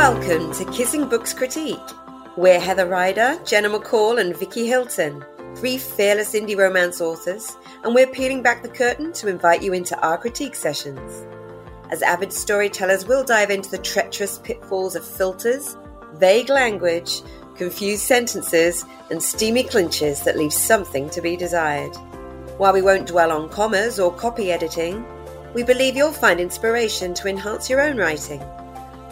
Welcome to Kissing Books Critique. We're Heather Ryder, Jenna McCall, and Vicky Hilton, three fearless indie romance authors, and we're peeling back the curtain to invite you into our critique sessions. As avid storytellers, we'll dive into the treacherous pitfalls of filters, vague language, confused sentences, and steamy clinches that leave something to be desired. While we won't dwell on commas or copy editing, we believe you'll find inspiration to enhance your own writing.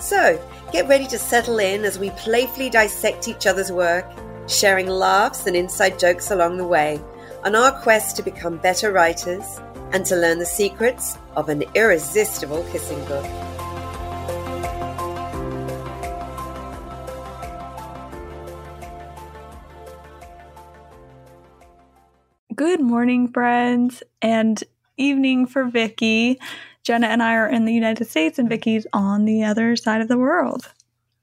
So, get ready to settle in as we playfully dissect each other's work, sharing laughs and inside jokes along the way on our quest to become better writers and to learn the secrets of an irresistible kissing book. Good morning, friends, and evening for Vicky. Jenna and I are in the United States, and Vicky's on the other side of the world.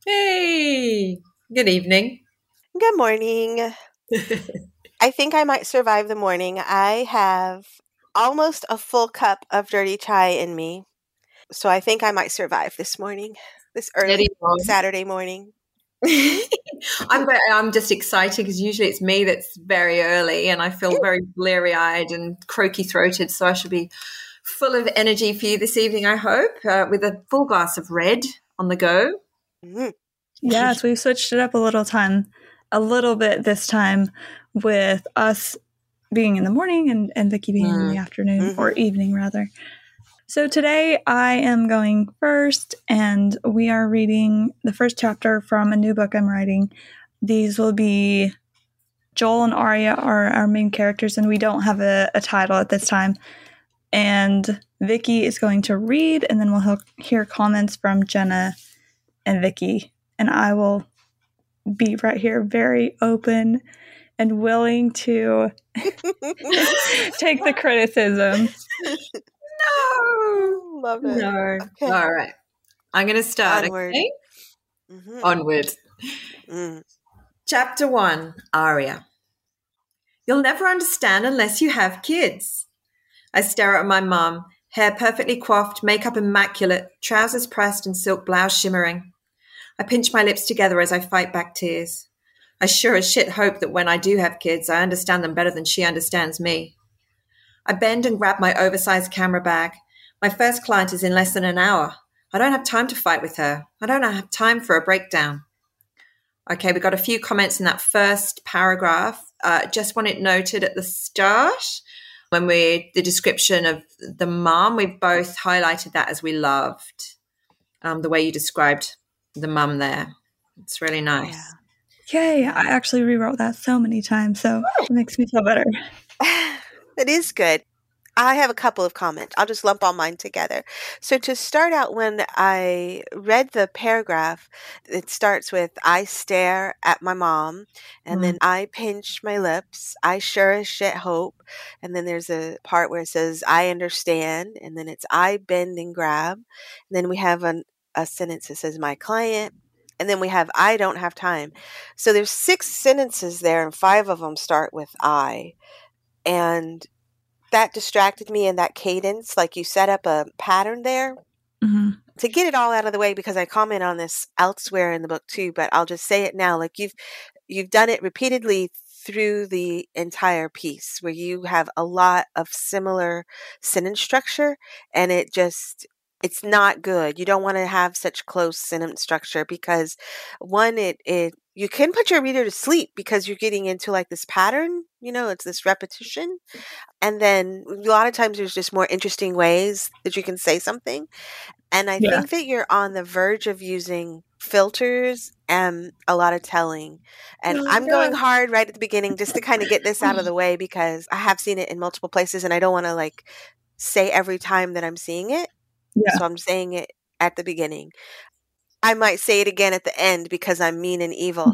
Hey, good evening. Good morning. I think I might survive the morning. I have almost a full cup of dirty chai in me. So I think I might survive this morning, this early Saturday morning. I'm I'm just excited because usually it's me that's very early and I feel very bleary eyed and croaky throated. So I should be full of energy for you this evening, I hope, uh, with a full glass of red on the go. Mm-hmm. Yes, we've switched it up a little time, a little bit this time with us being in the morning and, and Vicky being mm. in the afternoon mm-hmm. or evening rather. So today I am going first and we are reading the first chapter from a new book I'm writing. These will be Joel and Aria are our main characters and we don't have a, a title at this time. And Vicky is going to read and then we'll hear comments from Jenna and Vicky. And I will be right here very open and willing to take the criticism. No. Love it. No. Okay. All right. I'm going to start. Onward. Okay? Mm-hmm. Onward. Mm. Chapter 1 Aria. You'll never understand unless you have kids. I stare at my mum, hair perfectly coiffed, makeup immaculate, trousers pressed, and silk blouse shimmering. I pinch my lips together as I fight back tears. I sure as shit hope that when I do have kids, I understand them better than she understands me. I bend and grab my oversized camera bag. My first client is in less than an hour. I don't have time to fight with her. I don't have time for a breakdown. Okay, we got a few comments in that first paragraph. Uh, just want it noted at the start when we the description of the mom, we both highlighted that as we loved um, the way you described the mum there. It's really nice. Yeah. Yay! I actually rewrote that so many times, so it makes me feel better. it is good. I have a couple of comments. I'll just lump all mine together. So to start out, when I read the paragraph, it starts with I stare at my mom, and mm. then I pinch my lips. I sure as shit hope. And then there's a part where it says I understand, and then it's I bend and grab. And then we have an, a sentence that says my client and then we have I don't have time. So there's six sentences there and five of them start with I. And that distracted me in that cadence like you set up a pattern there. Mm-hmm. To get it all out of the way because I comment on this elsewhere in the book too, but I'll just say it now like you've you've done it repeatedly through the entire piece where you have a lot of similar sentence structure and it just it's not good. You don't want to have such close sentence structure because one, it, it, you can put your reader to sleep because you're getting into like this pattern, you know, it's this repetition. And then a lot of times there's just more interesting ways that you can say something. And I yeah. think that you're on the verge of using filters and a lot of telling. And oh, I'm going hard right at the beginning just to kind of get this out of the way because I have seen it in multiple places and I don't want to like say every time that I'm seeing it. Yeah. So I'm saying it at the beginning. I might say it again at the end because I'm mean and evil.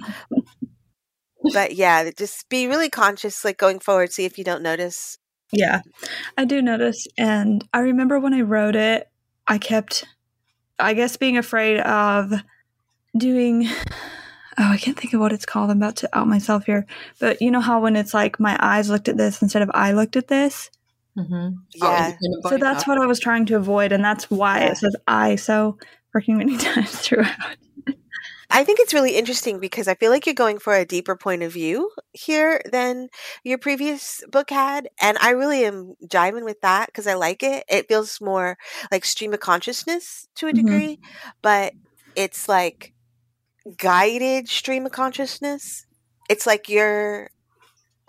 but yeah, just be really conscious, like going forward, see if you don't notice. Yeah, I do notice. And I remember when I wrote it, I kept, I guess, being afraid of doing. Oh, I can't think of what it's called. I'm about to out myself here. But you know how when it's like my eyes looked at this instead of I looked at this? Mm-hmm. Yeah. Oh, so that's what I was trying to avoid, and that's why yeah. it says I so freaking many times throughout. I think it's really interesting because I feel like you're going for a deeper point of view here than your previous book had. And I really am jiving with that because I like it. It feels more like stream of consciousness to a mm-hmm. degree, mm-hmm. but it's like guided stream of consciousness. It's like your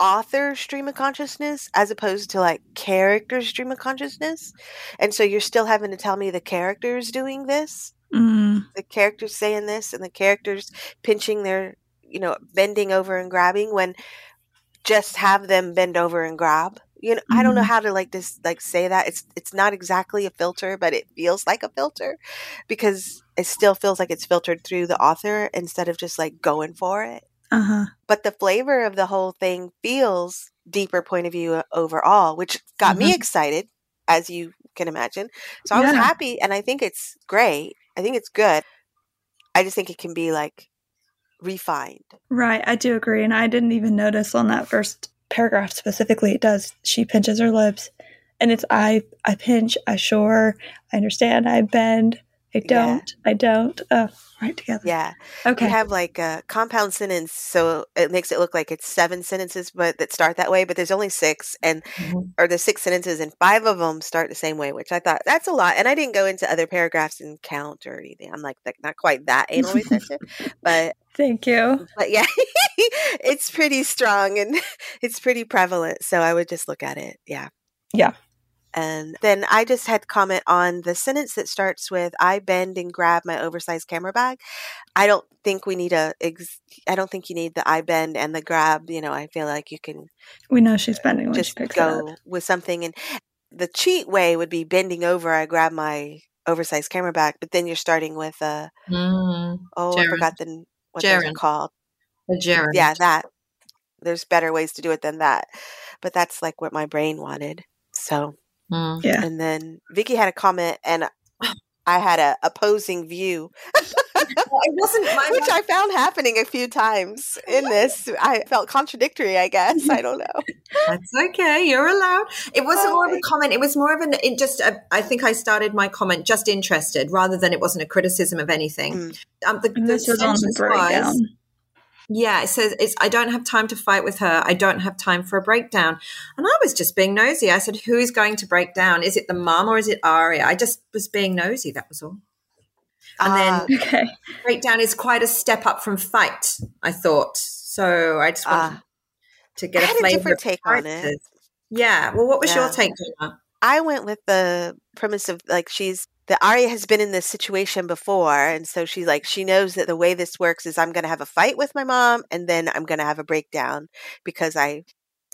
author stream of consciousness as opposed to like character stream of consciousness. And so you're still having to tell me the character's doing this Mm. The characters saying this and the characters pinching their, you know, bending over and grabbing when just have them bend over and grab. You know, mm. I don't know mm-hmm. how to like this like say that. It's it's not exactly a filter, but it feels like a filter because it still feels like it's filtered through the author instead of just like going for it. Uh-huh. But the flavor of the whole thing feels deeper point of view overall, which got mm-hmm. me excited, as you can imagine. So I yeah. was happy, and I think it's great. I think it's good. I just think it can be like refined. Right. I do agree. And I didn't even notice on that first paragraph specifically, it does. She pinches her lips and it's I, I pinch, I shore, I understand, I bend, I don't. Yeah. I don't. Oh, right together. Yeah. Okay. You have like a compound sentence, so it makes it look like it's seven sentences, but that start that way. But there's only six, and mm-hmm. or there's six sentences, and five of them start the same way, which I thought that's a lot. And I didn't go into other paragraphs and count or anything. I'm like, like not quite that anal retention, but thank you. But yeah, it's pretty strong and it's pretty prevalent. So I would just look at it. Yeah. Yeah. And then I just had comment on the sentence that starts with I bend and grab my oversized camera bag. I don't think we need a ex- I don't think you need the I bend and the grab, you know, I feel like you can We know she's bending when just go with something and the cheat way would be bending over I grab my oversized camera bag, but then you're starting with a mm, oh, I forgot the what they're called. A gerund. Yeah, that. There's better ways to do it than that. But that's like what my brain wanted. So Mm. Yeah. And then Vicky had a comment, and I had a opposing view. it wasn't my which I found happening a few times in this. I felt contradictory, I guess. I don't know. That's okay. You're allowed. It wasn't okay. more of a comment. It was more of an it just. A, I think I started my comment just interested, rather than it wasn't a criticism of anything. Mm. Um, the, the sentence was, yeah, it says it's I don't have time to fight with her. I don't have time for a breakdown. And I was just being nosy. I said, Who is going to break down? Is it the mum or is it Aria? I just was being nosy, that was all. And uh, then ah, okay. breakdown is quite a step up from fight, I thought. So I just wanted uh, to get a flavor a take on it. Yeah. Well, what was yeah. your take, Jenna? I went with the premise of like she's that Aria has been in this situation before. And so she's like, she knows that the way this works is I'm going to have a fight with my mom and then I'm going to have a breakdown because I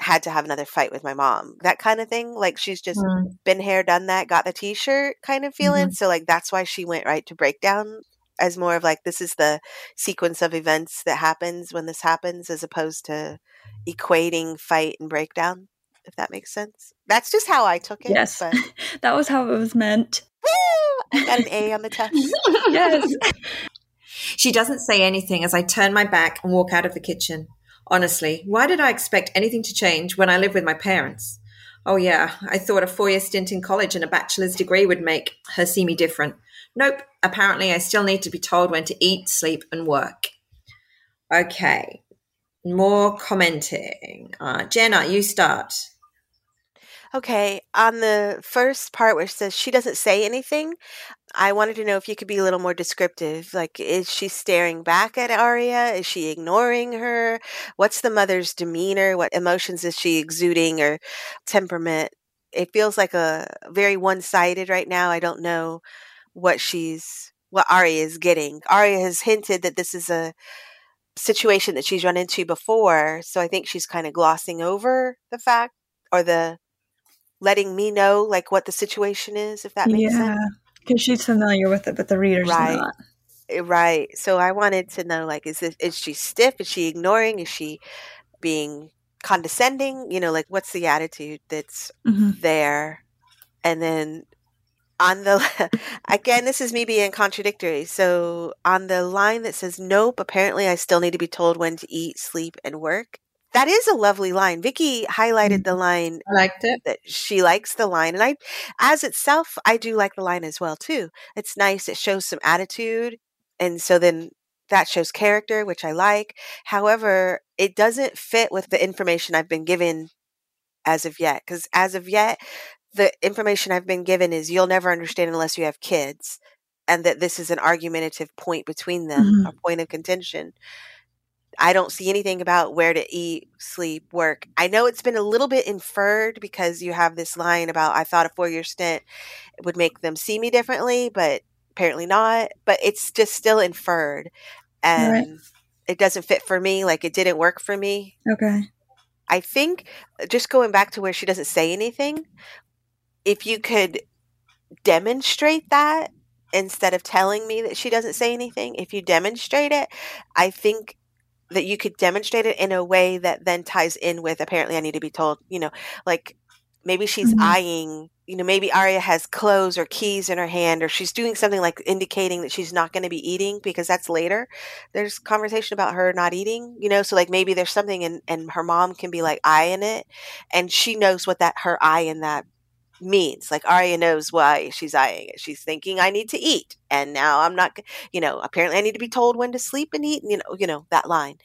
had to have another fight with my mom. That kind of thing. Like she's just mm. been here, done that, got the t shirt kind of feeling. Mm-hmm. So, like, that's why she went right to breakdown as more of like, this is the sequence of events that happens when this happens, as opposed to equating fight and breakdown if that makes sense. That's just how I took it. Yes. that was how it was meant. I got an A on the test. yes. She doesn't say anything as I turn my back and walk out of the kitchen. Honestly, why did I expect anything to change when I live with my parents? Oh, yeah, I thought a four year stint in college and a bachelor's degree would make her see me different. Nope, apparently I still need to be told when to eat, sleep, and work. Okay, more commenting. Uh, Jenna, you start. Okay, on the first part where it says she doesn't say anything, I wanted to know if you could be a little more descriptive. Like, is she staring back at Aria? Is she ignoring her? What's the mother's demeanor? What emotions is she exuding or temperament? It feels like a very one sided right now. I don't know what she's, what Aria is getting. Aria has hinted that this is a situation that she's run into before. So I think she's kind of glossing over the fact or the letting me know like what the situation is, if that makes yeah, sense. Because she's familiar with it, but the reader's right. not. Eh, right. So I wanted to know like is this is she stiff? Is she ignoring? Is she being condescending? You know, like what's the attitude that's mm-hmm. there? And then on the again this is me being contradictory so on the line that says nope apparently i still need to be told when to eat sleep and work that is a lovely line. Vicky highlighted the mm-hmm. line. I liked it. That she likes the line. And I, as itself, I do like the line as well, too. It's nice. It shows some attitude. And so then that shows character, which I like. However, it doesn't fit with the information I've been given as of yet. Because as of yet, the information I've been given is you'll never understand unless you have kids, and that this is an argumentative point between them, mm-hmm. a point of contention. I don't see anything about where to eat, sleep, work. I know it's been a little bit inferred because you have this line about I thought a four year stint would make them see me differently, but apparently not. But it's just still inferred. And right. it doesn't fit for me. Like it didn't work for me. Okay. I think uh, just going back to where she doesn't say anything, if you could demonstrate that instead of telling me that she doesn't say anything, if you demonstrate it, I think that you could demonstrate it in a way that then ties in with apparently I need to be told, you know, like maybe she's mm-hmm. eyeing, you know, maybe Aria has clothes or keys in her hand or she's doing something like indicating that she's not going to be eating because that's later. There's conversation about her not eating, you know, so like maybe there's something and and her mom can be like eyeing it and she knows what that her eye in that means. Like Aria knows why she's eyeing it. She's thinking, I need to eat. And now I'm not, you know, apparently I need to be told when to sleep and eat. And, you know, you know, that line.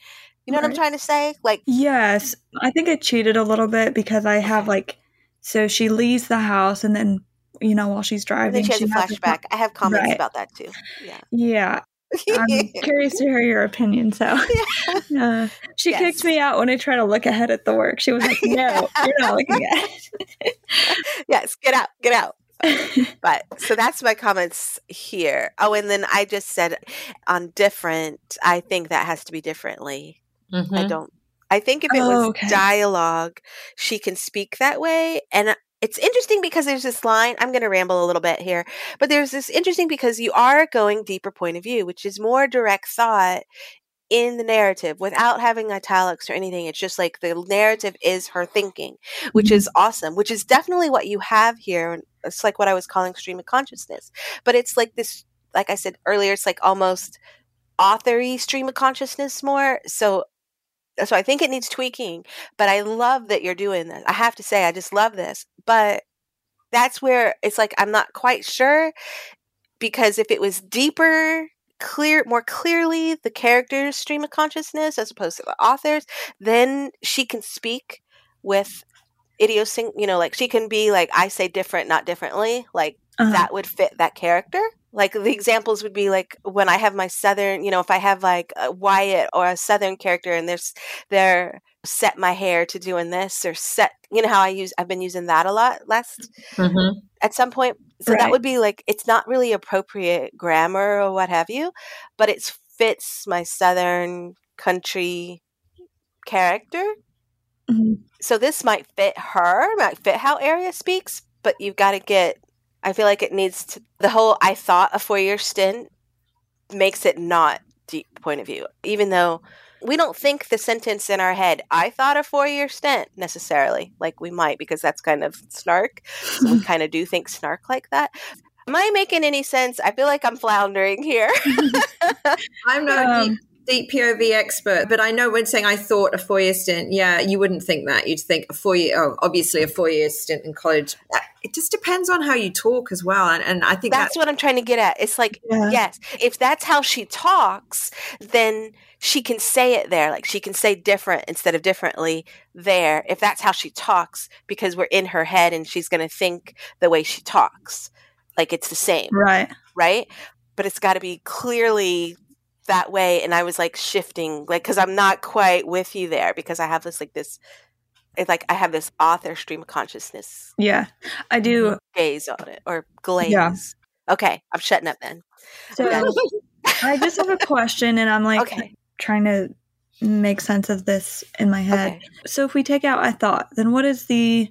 You know right. what I'm trying to say? Like, yes, I think I cheated a little bit because I have like, so she leaves the house and then, you know, while she's driving, she has she a flashback. I have comments right. about that too. Yeah. Yeah. I'm curious to hear your opinion. So, uh, she yes. kicked me out when I tried to look ahead at the work. She was like, "No, you're not looking at yes, get out, get out. but so that's my comments here. Oh, and then I just said on different. I think that has to be differently. Mm-hmm. I don't. I think if it oh, was okay. dialogue, she can speak that way, and it's interesting because there's this line i'm going to ramble a little bit here but there's this interesting because you are going deeper point of view which is more direct thought in the narrative without having italics or anything it's just like the narrative is her thinking which is mm-hmm. awesome which is definitely what you have here it's like what i was calling stream of consciousness but it's like this like i said earlier it's like almost authory stream of consciousness more so so I think it needs tweaking, but I love that you're doing this. I have to say, I just love this. But that's where it's like I'm not quite sure because if it was deeper, clear, more clearly the character's stream of consciousness as opposed to the author's, then she can speak with idiosync. You know, like she can be like I say different, not differently. Like uh-huh. that would fit that character like the examples would be like when I have my southern, you know, if I have like a Wyatt or a southern character and there's they're set my hair to doing this or set, you know how I use I've been using that a lot last mm-hmm. at some point. So right. that would be like it's not really appropriate grammar or what have you, but it fits my southern country character. Mm-hmm. So this might fit her, might fit how Aria speaks, but you've got to get I feel like it needs to, the whole I thought a four year stint makes it not deep point of view, even though we don't think the sentence in our head, I thought a four year stint necessarily, like we might, because that's kind of snark. So we kind of do think snark like that. Am I making any sense? I feel like I'm floundering here. I'm not um, deep POV expert, but I know when saying I thought a four year stint, yeah, you wouldn't think that. You'd think a four year, oh, obviously a four year stint in college. Uh, it just depends on how you talk as well. And, and I think that's that, what I'm trying to get at. It's like, yeah. yes, if that's how she talks, then she can say it there. Like she can say different instead of differently there. If that's how she talks, because we're in her head and she's going to think the way she talks. Like it's the same. Right. Right. But it's got to be clearly that way and i was like shifting like because i'm not quite with you there because i have this like this it's like i have this author stream of consciousness yeah i do gaze on it or glaze yeah. okay i'm shutting up then so i just have a question and i'm like okay. trying to make sense of this in my head okay. so if we take out i thought then what is the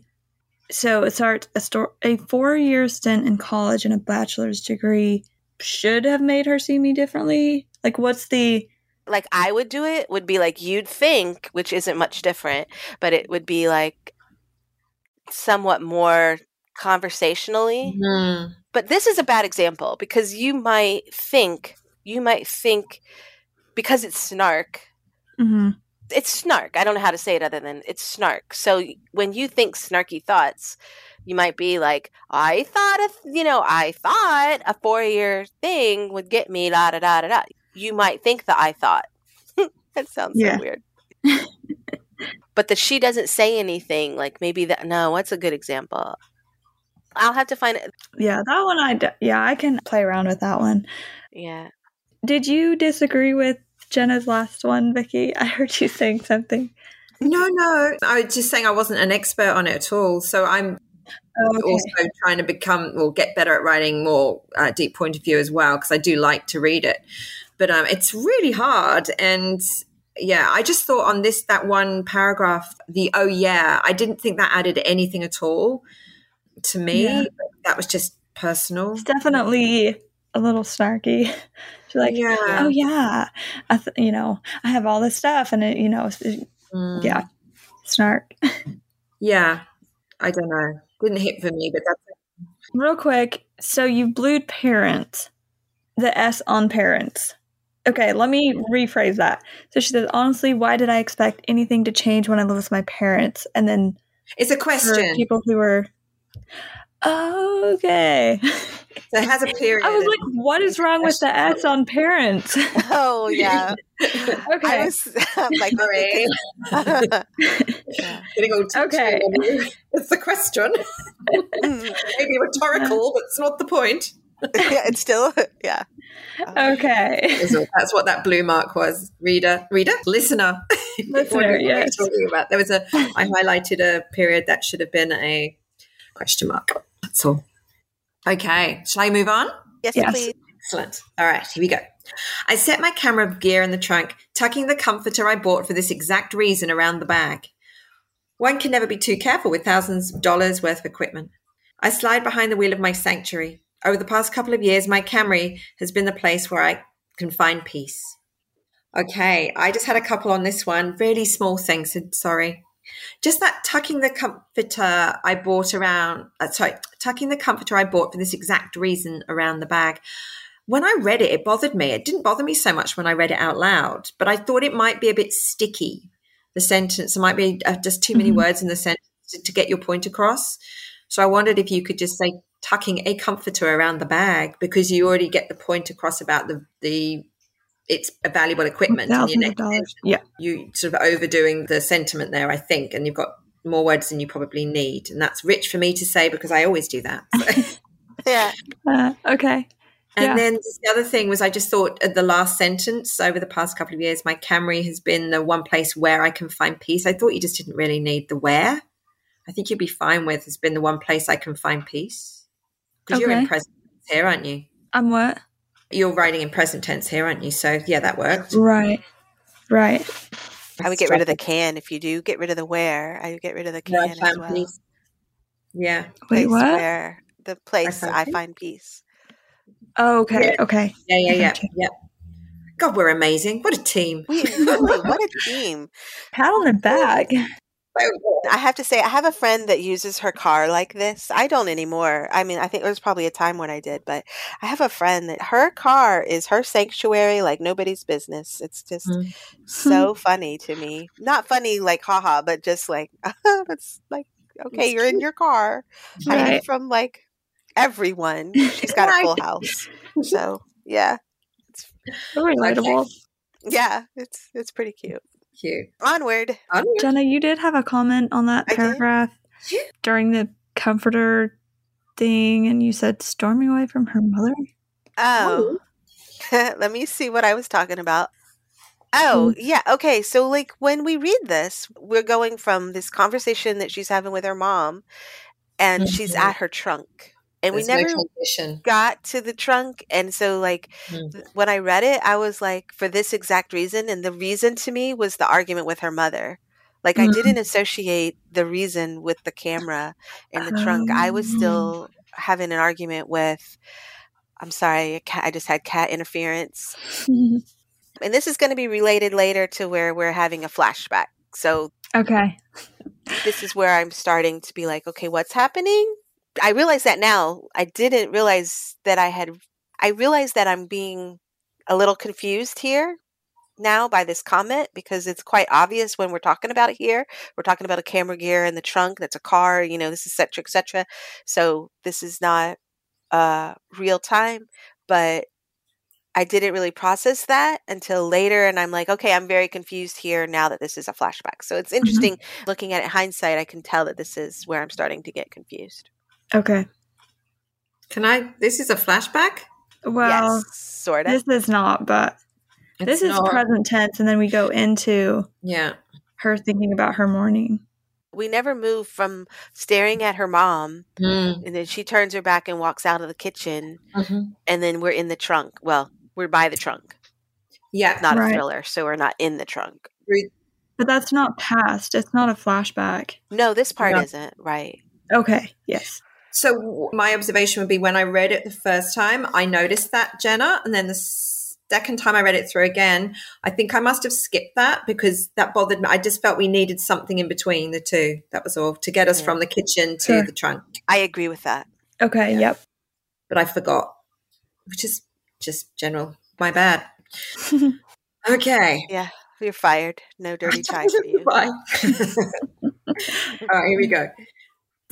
so it starts a, sto- a four year stint in college and a bachelor's degree should have made her see me differently like, what's the like I would do it would be like you'd think, which isn't much different, but it would be like somewhat more conversationally. Mm. But this is a bad example because you might think you might think because it's snark. Mm-hmm. It's snark. I don't know how to say it other than it's snark. So when you think snarky thoughts, you might be like, I thought, a, you know, I thought a four year thing would get me, da da da da da you might think that I thought. that sounds yeah. so weird. but the she doesn't say anything. Like maybe that. No, what's a good example? I'll have to find it. Yeah, that one I yeah I can play around with that one. Yeah. Did you disagree with Jenna's last one, Vicky? I heard you saying something. No, no. I was just saying I wasn't an expert on it at all. So I'm oh, okay. also trying to become or get better at writing more uh, deep point of view as well because I do like to read it. But um, it's really hard and yeah, I just thought on this that one paragraph, the oh yeah, I didn't think that added anything at all to me. Yeah. That was just personal. It's definitely a little snarky. She's like, yeah. oh yeah, I th- you know, I have all this stuff, and it, you know, it, mm. yeah, snark. yeah, I don't know. Didn't hit for me, but that's it. real quick. So you blued parents, the S on parents. Okay, let me rephrase that. So she says, honestly, why did I expect anything to change when I lived with my parents? And then it's a question. people who were okay. So it has a period. I was like, what is wrong with the S on parents? Oh yeah. okay. I was like, sorry. yeah. Getting all okay. It's the question. Maybe rhetorical, but it's not the point. Yeah, it's still yeah. Okay. That's what that blue mark was. Reader, reader, listener. Listener, yes. Talking about there was a. I highlighted a period that should have been a question mark. That's all. Okay. Shall I move on? Yes, yes. please. Excellent. All right, here we go. I set my camera gear in the trunk, tucking the comforter I bought for this exact reason around the bag. One can never be too careful with thousands of dollars worth of equipment. I slide behind the wheel of my sanctuary. Over the past couple of years, my Camry has been the place where I can find peace. Okay, I just had a couple on this one. Really small things, sorry. Just that tucking the comforter I bought around, uh, sorry, tucking the comforter I bought for this exact reason around the bag. When I read it, it bothered me. It didn't bother me so much when I read it out loud, but I thought it might be a bit sticky. The sentence, there might be uh, just too many mm-hmm. words in the sentence to, to get your point across. So I wondered if you could just say tucking a comforter around the bag because you already get the point across about the the it's a valuable equipment. yeah. You sort of overdoing the sentiment there, I think, and you've got more words than you probably need. And that's rich for me to say because I always do that. So. yeah. Uh, okay. And yeah. then the other thing was, I just thought at the last sentence over the past couple of years, my Camry has been the one place where I can find peace. I thought you just didn't really need the where. I think you'd be fine with has been the one place I can find peace. Because okay. you're in present tense here, aren't you? I'm what? You're writing in present tense here, aren't you? So yeah, that worked. Right. Right. I would get rid of the can if you do get rid of the where. I would get rid of the can as well. Peace. Yeah. Wait, what? Where the place I find, I find peace. Oh, okay. Yeah. Okay. Yeah, yeah, yeah. Yeah. God, we're amazing. What a team. We, really, what a team. Pat on the back. I have to say, I have a friend that uses her car like this. I don't anymore. I mean, I think there was probably a time when I did, but I have a friend that her car is her sanctuary like nobody's business. It's just mm. so funny to me. Not funny like haha, but just like that's like okay, you're in your car hiding right. from like everyone. She's got a full house. So yeah. It's relatable. Yeah, it's it's pretty cute cute. Onward. Onward. Jenna, you did have a comment on that I paragraph did? during the comforter thing, and you said storming away from her mother. Oh, let me see what I was talking about. Oh, yeah. Okay. So, like, when we read this, we're going from this conversation that she's having with her mom, and mm-hmm. she's at her trunk and we never got to the trunk and so like mm-hmm. when i read it i was like for this exact reason and the reason to me was the argument with her mother. Like mm-hmm. i didn't associate the reason with the camera in the trunk. I was oh. still having an argument with i'm sorry i just had cat interference. And this is going to be related later to where we're having a flashback. So okay. this is where i'm starting to be like okay what's happening I realize that now. I didn't realize that I had. I realize that I'm being a little confused here now by this comment because it's quite obvious when we're talking about it here. We're talking about a camera gear in the trunk. That's a car. You know, this is etc. etc. So this is not uh, real time, but I didn't really process that until later. And I'm like, okay, I'm very confused here now that this is a flashback. So it's mm-hmm. interesting mm-hmm. looking at it hindsight. I can tell that this is where I'm starting to get confused. Okay. Can I? This is a flashback? Well, yes, sort of. This is not, but it's this not. is present tense. And then we go into yeah her thinking about her morning. We never move from staring at her mom, mm. and then she turns her back and walks out of the kitchen, mm-hmm. and then we're in the trunk. Well, we're by the trunk. Yeah, it's not right. a thriller, so we're not in the trunk. But that's not past. It's not a flashback. No, this part no. isn't right. Okay. Yes. So my observation would be when I read it the first time, I noticed that Jenna, and then the second time I read it through again, I think I must have skipped that because that bothered me. I just felt we needed something in between the two. That was all to get us yeah. from the kitchen to sure. the trunk. I agree with that. Okay. Yeah. Yep. But I forgot, which is just general. My bad. okay. Yeah. You're fired. No dirty time for you. Bye. all right, here we go.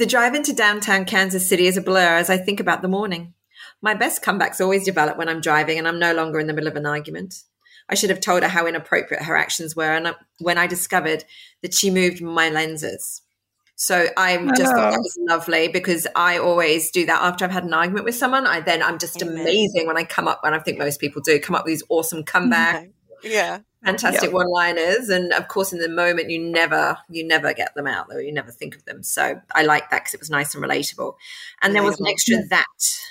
The drive into downtown Kansas City is a blur as I think about the morning. My best comebacks always develop when I'm driving and I'm no longer in the middle of an argument. I should have told her how inappropriate her actions were, and uh, when I discovered that she moved my lenses. So I just oh. thought that was lovely because I always do that after I've had an argument with someone. I then I'm just Amen. amazing when I come up, and I think most people do come up with these awesome comebacks. Mm-hmm. Yeah fantastic yep. one liners and of course in the moment you never you never get them out though. You never think of them. So i like that because it was nice and relatable. And there was an extra that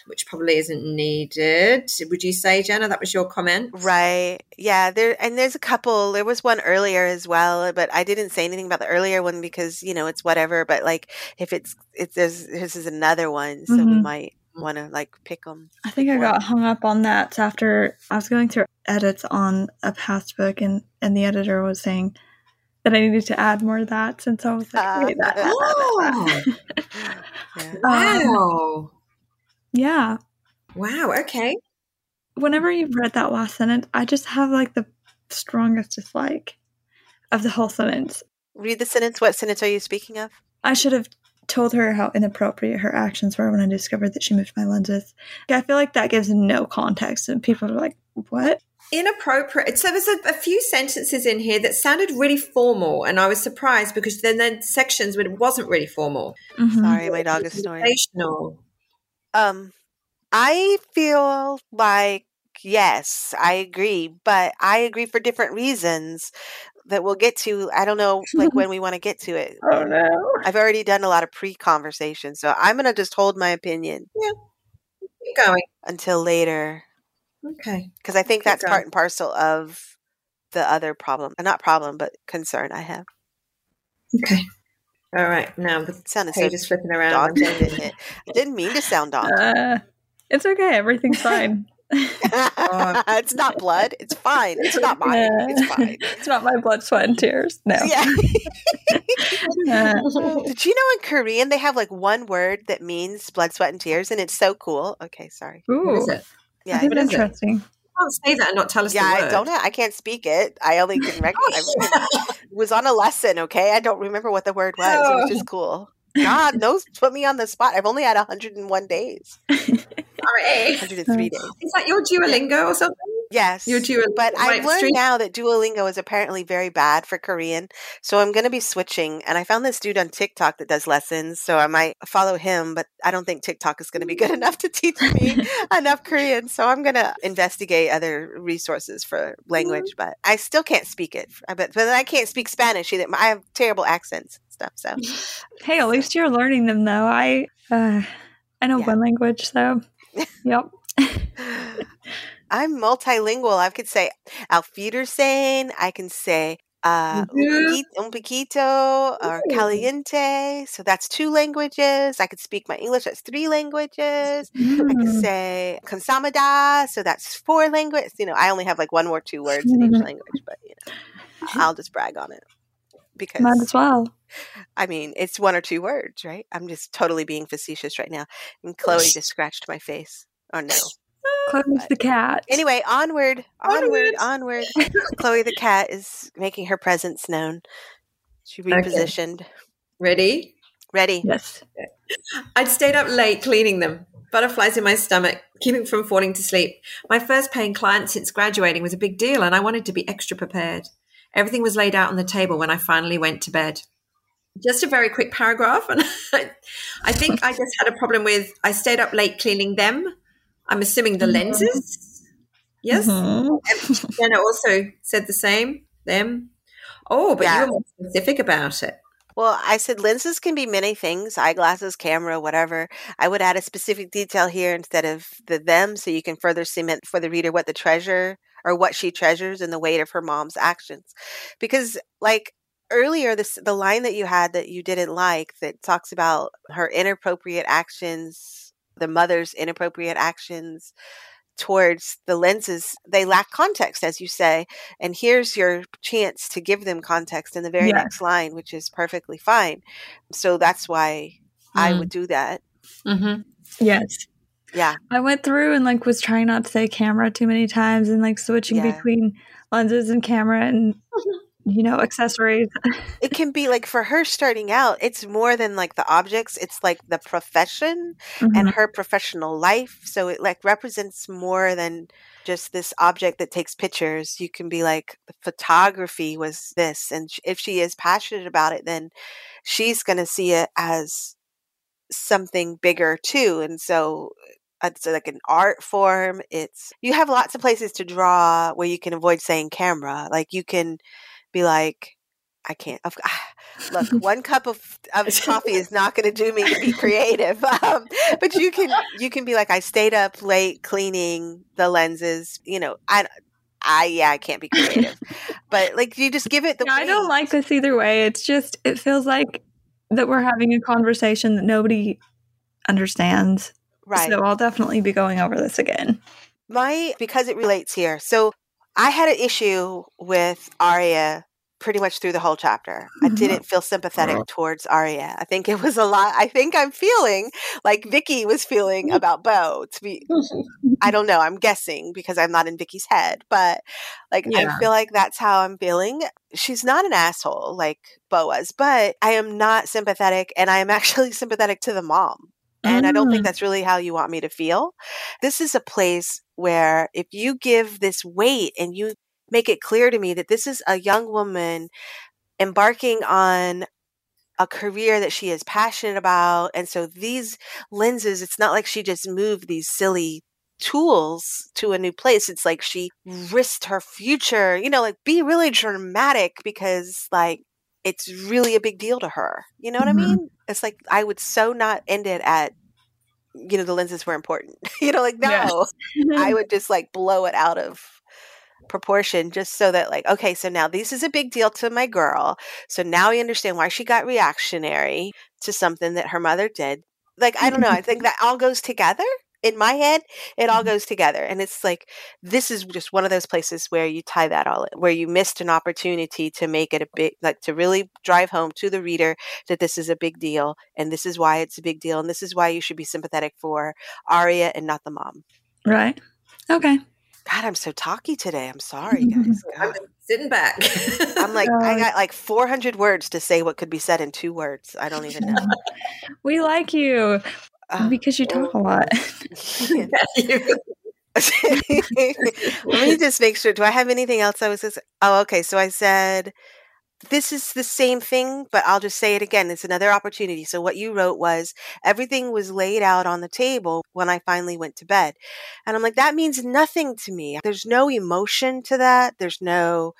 which probably isn't needed. Would you say jenna that was your comment? Right. Yeah there and there's a couple. There was one earlier as well but i didn't say anything about the earlier one because you know it's whatever but like if it's it's there's this is another one so mm-hmm. we might want to like pick them. I think I got hung up on that after I was going through edits on a past book, and and the editor was saying that I needed to add more of that since I was like, uh, wait, that. Oh. yeah. Wow. Um, yeah. Wow. Okay. Whenever you've read that last sentence, I just have like the strongest dislike of the whole sentence. Read the sentence. What sentence are you speaking of? I should have told her how inappropriate her actions were when I discovered that she moved my lenses. I feel like that gives no context, and people are like, "What?" Inappropriate. So there's a, a few sentences in here that sounded really formal, and I was surprised because then then sections when it wasn't really formal. Mm-hmm. Sorry, my dog is snoring. Um, I feel like yes, I agree, but I agree for different reasons that we'll get to. I don't know, like when we want to get to it. Oh no! I've already done a lot of pre-conversation, so I'm gonna just hold my opinion. Yeah, keep going until later. Okay, because I think keep that's going. part and parcel of the other problem, uh, not problem, but concern I have. Okay. All right. Now the sound page so is flipping around. Daunting, didn't it? I didn't mean to sound daunting. Uh, it's okay. Everything's fine. Um, it's not blood. It's fine. It's not mine. It's fine. It's not my blood, sweat, and tears. No. Yeah. Uh, Did you know in Korean they have like one word that means blood, sweat, and tears, and it's so cool. Okay, sorry. Ooh. What is it? Yeah, I interesting. It? can't say that and not tell us. Yeah, I don't. Have, I can't speak it. I only can recognize. it was on a lesson. Okay, I don't remember what the word was, oh. which is cool. God knows, put me on the spot. I've only had 101 days. Sorry. 103 days. Is that your Duolingo or something? Yes. Your Duolingo. But I've learned stream? now that Duolingo is apparently very bad for Korean. So I'm going to be switching. And I found this dude on TikTok that does lessons. So I might follow him, but I don't think TikTok is going to be good enough to teach me enough Korean. So I'm going to investigate other resources for language, mm-hmm. but I still can't speak it. But, but I can't speak Spanish either. I have terrible accents stuff. So, hey, at least you're learning them though. I uh, I know yeah. one language, so yep. I'm multilingual. I could say Auf Wiedersehen. I can say uh, mm-hmm. un poquito or caliente. So that's two languages. I could speak my English. That's three languages. Mm. I could mm. say konsamada. So that's four languages. You know, I only have like one or two words in each mm-hmm. language, but you know, I'll just brag on it because might as well. I mean, it's one or two words, right? I'm just totally being facetious right now. And Chloe just scratched my face. Oh no. Chloe's the cat. Anyway, onward, onward, onward. Chloe the cat is making her presence known. She repositioned. Okay. Ready? Ready. Yes. I'd stayed up late cleaning them. butterflies in my stomach, keeping from falling to sleep. My first paying client since graduating was a big deal, and I wanted to be extra prepared. Everything was laid out on the table when I finally went to bed. Just a very quick paragraph, and I think I just had a problem with I stayed up late cleaning them. I'm assuming the mm-hmm. lenses. Yes. Mm-hmm. Jenna also said the same. Them. Oh, but yeah. you were more specific about it. Well, I said lenses can be many things eyeglasses, camera, whatever. I would add a specific detail here instead of the them so you can further cement for the reader what the treasure or what she treasures and the weight of her mom's actions. Because, like, earlier this the line that you had that you didn't like that talks about her inappropriate actions the mother's inappropriate actions towards the lenses they lack context as you say and here's your chance to give them context in the very next line which is perfectly fine so that's why mm. i would do that mm-hmm. yes yeah i went through and like was trying not to say camera too many times and like switching yeah. between lenses and camera and you know accessories it can be like for her starting out it's more than like the objects it's like the profession mm-hmm. and her professional life so it like represents more than just this object that takes pictures you can be like the photography was this and if she is passionate about it then she's going to see it as something bigger too and so it's like an art form it's you have lots of places to draw where you can avoid saying camera like you can be like, I can't. Look, one cup of, of coffee is not going to do me to be creative. Um, but you can you can be like, I stayed up late cleaning the lenses. You know, I I yeah, I can't be creative. but like, you just give it the. Yeah, I don't like this either way. It's just it feels like that we're having a conversation that nobody understands. Right. So I'll definitely be going over this again. My because it relates here. So I had an issue with Aria pretty much through the whole chapter. Mm-hmm. I didn't feel sympathetic uh-huh. towards Aria. I think it was a lot. I think I'm feeling like Vicky was feeling mm-hmm. about Bo. To be, I don't know. I'm guessing because I'm not in Vicky's head, but like yeah. I feel like that's how I'm feeling. She's not an asshole like Bo was, but I am not sympathetic, and I am actually sympathetic to the mom. And mm. I don't think mm. that's really how you want me to feel. This is a place where if you give this weight and you make it clear to me that this is a young woman embarking on a career that she is passionate about. And so these lenses, it's not like she just moved these silly tools to a new place. It's like she risked her future, you know, like be really dramatic because like it's really a big deal to her. You know what mm-hmm. I mean? It's like I would so not end it at you know the lenses were important. you know, like no, yes. I would just like blow it out of proportion just so that like okay so now this is a big deal to my girl so now I understand why she got reactionary to something that her mother did like i don't know i think that all goes together in my head, it all mm-hmm. goes together. And it's like, this is just one of those places where you tie that all in, where you missed an opportunity to make it a big, like to really drive home to the reader that this is a big deal. And this is why it's a big deal. And this is why you should be sympathetic for Aria and not the mom. Right. Okay. God, I'm so talky today. I'm sorry, guys. I'm sitting back. I'm like, I got like 400 words to say what could be said in two words. I don't even know. we like you. Uh, because you talk a lot. Let me just make sure. Do I have anything else I was just, oh, okay. So I said, this is the same thing, but I'll just say it again. It's another opportunity. So what you wrote was everything was laid out on the table when I finally went to bed. And I'm like, that means nothing to me. There's no emotion to that. There's no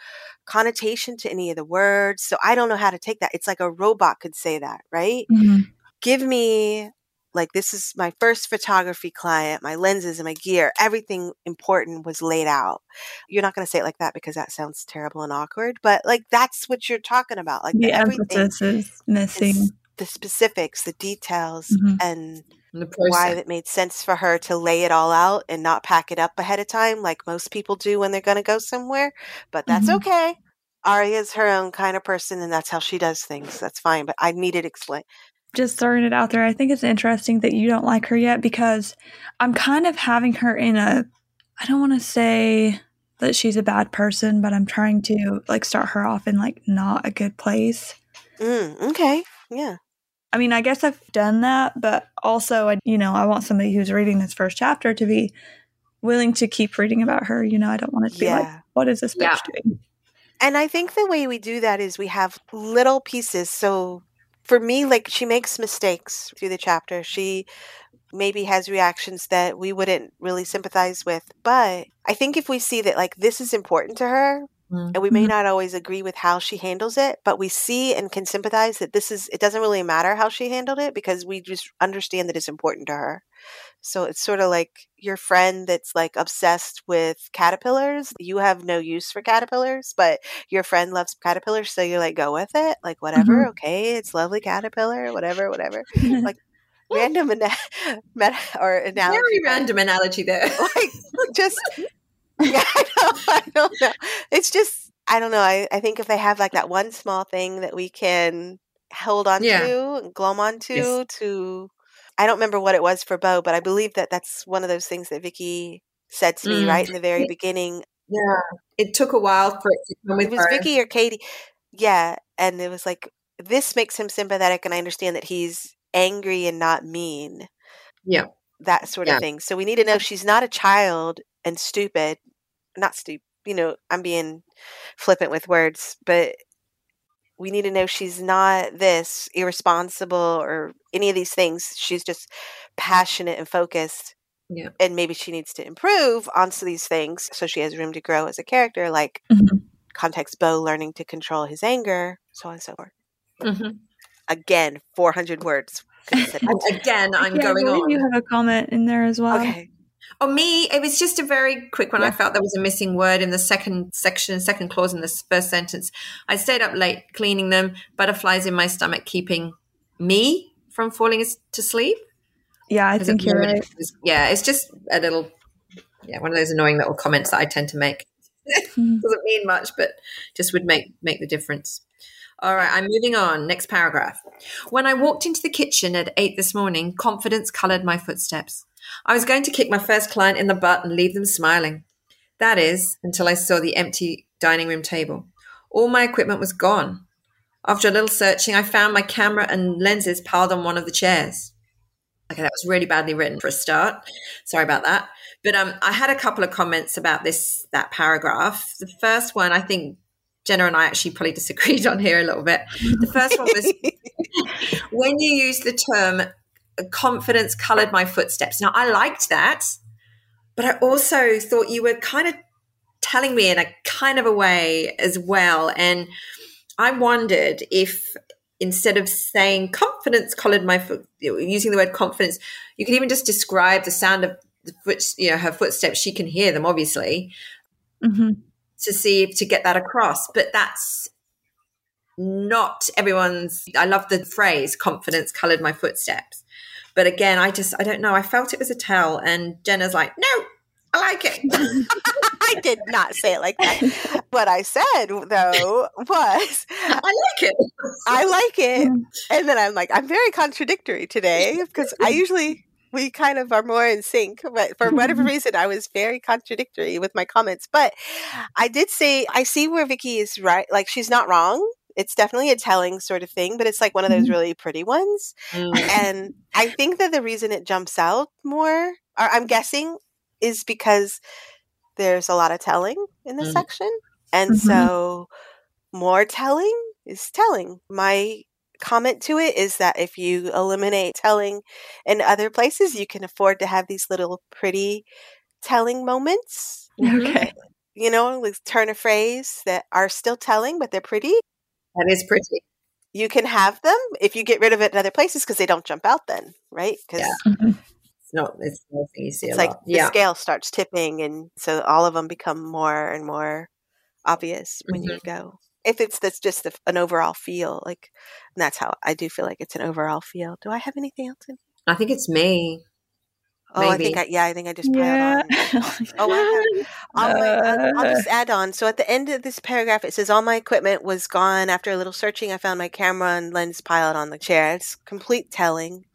connotation to any of the words. So I don't know how to take that. It's like a robot could say that, right? Mm-hmm. Give me like this is my first photography client my lenses and my gear everything important was laid out you're not going to say it like that because that sounds terrible and awkward but like that's what you're talking about like the, the emphasis is missing the specifics the details mm-hmm. and why it made sense for her to lay it all out and not pack it up ahead of time like most people do when they're going to go somewhere but that's mm-hmm. okay Aria's her own kind of person and that's how she does things. That's fine. But I needed explain just throwing it out there, I think it's interesting that you don't like her yet because I'm kind of having her in a, I don't want to say that she's a bad person, but I'm trying to like start her off in like not a good place. Mm, okay. Yeah. I mean, I guess I've done that, but also, I, you know, I want somebody who's reading this first chapter to be willing to keep reading about her. You know, I don't want it to be like, what is this bitch yeah. doing? And I think the way we do that is we have little pieces. So for me, like she makes mistakes through the chapter. She maybe has reactions that we wouldn't really sympathize with. But I think if we see that like this is important to her, Mm-hmm. And we may mm-hmm. not always agree with how she handles it, but we see and can sympathize that this is, it doesn't really matter how she handled it because we just understand that it's important to her. So it's sort of like your friend that's like obsessed with caterpillars. You have no use for caterpillars, but your friend loves caterpillars. So you're like, go with it. Like, whatever. Mm-hmm. Okay. It's lovely caterpillar, whatever, whatever. like, random ana- meta- or analogy. Very random analogy there. like, just yeah, I, know, I don't know. It's just I don't know. I, I think if they have like that one small thing that we can hold on yeah. to and glom onto yes. to I don't remember what it was for Bo, but I believe that that's one of those things that Vicky said to me mm. right in the very beginning. Yeah, it took a while for it to come with It was her. Vicky or Katie. Yeah, and it was like this makes him sympathetic, and I understand that he's angry and not mean. Yeah, that sort yeah. of thing. So we need to know she's not a child and stupid, not stupid, you know, I'm being flippant with words, but we need to know she's not this irresponsible or any of these things. She's just passionate and focused. Yeah. And maybe she needs to improve on some of these things so she has room to grow as a character, like mm-hmm. context Bo learning to control his anger, so on and so forth. Mm-hmm. Again, 400 words. Again, I'm yeah, going on. You have a comment in there as well. Okay. Oh, me, it was just a very quick one. Yeah. I felt there was a missing word in the second section, second clause in this first sentence. I stayed up late cleaning them, butterflies in my stomach, keeping me from falling to sleep. Yeah, I think you're right. Was, yeah, it's just a little, yeah, one of those annoying little comments that I tend to make. Mm-hmm. Doesn't mean much, but just would make make the difference. All right, I'm moving on. Next paragraph. When I walked into the kitchen at eight this morning, confidence colored my footsteps. I was going to kick my first client in the butt and leave them smiling. That is, until I saw the empty dining room table. All my equipment was gone. After a little searching, I found my camera and lenses piled on one of the chairs. Okay, that was really badly written for a start. Sorry about that. But um, I had a couple of comments about this that paragraph. The first one, I think Jenna and I actually probably disagreed on here a little bit. The first one was when you use the term confidence colored my footsteps. Now, I liked that, but I also thought you were kind of telling me in a kind of a way as well. And I wondered if instead of saying confidence colored my foot, using the word confidence, you could even just describe the sound of the foot, you know, her footsteps. She can hear them, obviously, mm-hmm. to see if to get that across. But that's not everyone's. I love the phrase confidence colored my footsteps. But again, I just, I don't know. I felt it was a tell. And Jenna's like, no, I like it. I did not say it like that. What I said, though, was I like it. I like it. And then I'm like, I'm very contradictory today because I usually, we kind of are more in sync. But for whatever reason, I was very contradictory with my comments. But I did say, I see where Vicky is right. Like, she's not wrong it's definitely a telling sort of thing, but it's like one of those mm-hmm. really pretty ones. Mm. And I think that the reason it jumps out more, or I'm guessing, is because there's a lot of telling in this mm. section. And mm-hmm. so more telling is telling. My comment to it is that if you eliminate telling in other places, you can afford to have these little pretty telling moments. Okay. You know, like turn a phrase that are still telling, but they're pretty. That is pretty. You can have them if you get rid of it in other places because they don't jump out then, right? Because yeah. mm-hmm. it's not it's not easy. It's like the scale starts tipping, and so all of them become more and more obvious when mm-hmm. you go. If it's that's just the, an overall feel, like that's how I do feel like it's an overall feel. Do I have anything else? In? I think it's me. Oh, Maybe. I think I, yeah, I think I just piled yeah. on. oh, I have, I'll, uh, I'll, just add on. So at the end of this paragraph, it says all my equipment was gone. After a little searching, I found my camera and lens piled on the chair. It's complete telling.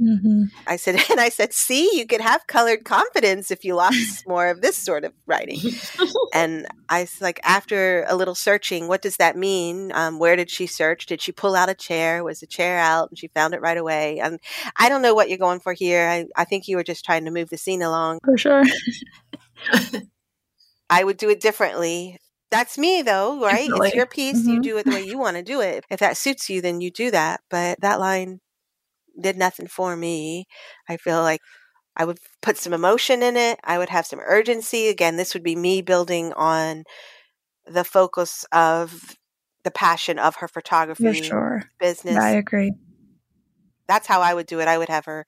Mm-hmm. I said, and I said, see, you could have colored confidence if you lost more of this sort of writing. and I was like, after a little searching, what does that mean? Um, where did she search? Did she pull out a chair? Was the chair out? And she found it right away. And I don't know what you're going for here. I, I think you were just trying to move the scene along. For sure. I would do it differently. That's me though, right? Definitely. It's your piece. Mm-hmm. You do it the way you want to do it. If that suits you, then you do that. But that line did nothing for me. I feel like I would put some emotion in it. I would have some urgency. Again, this would be me building on the focus of the passion of her photography For sure. business. I agree. That's how I would do it. I would have her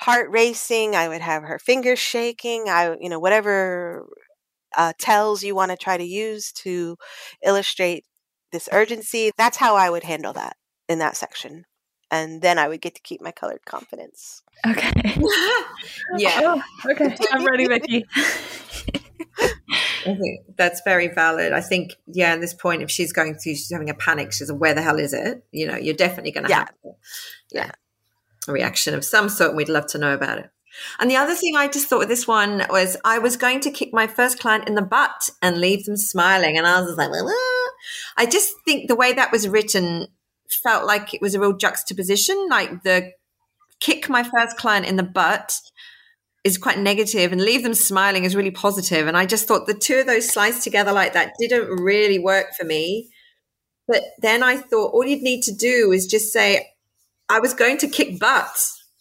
heart racing. I would have her fingers shaking. I, you know, whatever uh, tells you want to try to use to illustrate this urgency. That's how I would handle that in that section and then I would get to keep my colored confidence. Okay. yeah. Oh, okay. I'm ready, Vicky. I think that's very valid. I think, yeah, at this point, if she's going through, she's having a panic, she's like, where the hell is it? You know, you're definitely going to yeah. have yeah, a reaction of some sort, and we'd love to know about it. And the other thing I just thought with this one was I was going to kick my first client in the butt and leave them smiling. And I was like, ah. I just think the way that was written felt like it was a real juxtaposition. Like the kick my first client in the butt is quite negative and leave them smiling is really positive. And I just thought the two of those sliced together like that didn't really work for me. But then I thought all you'd need to do is just say, I was going to kick butt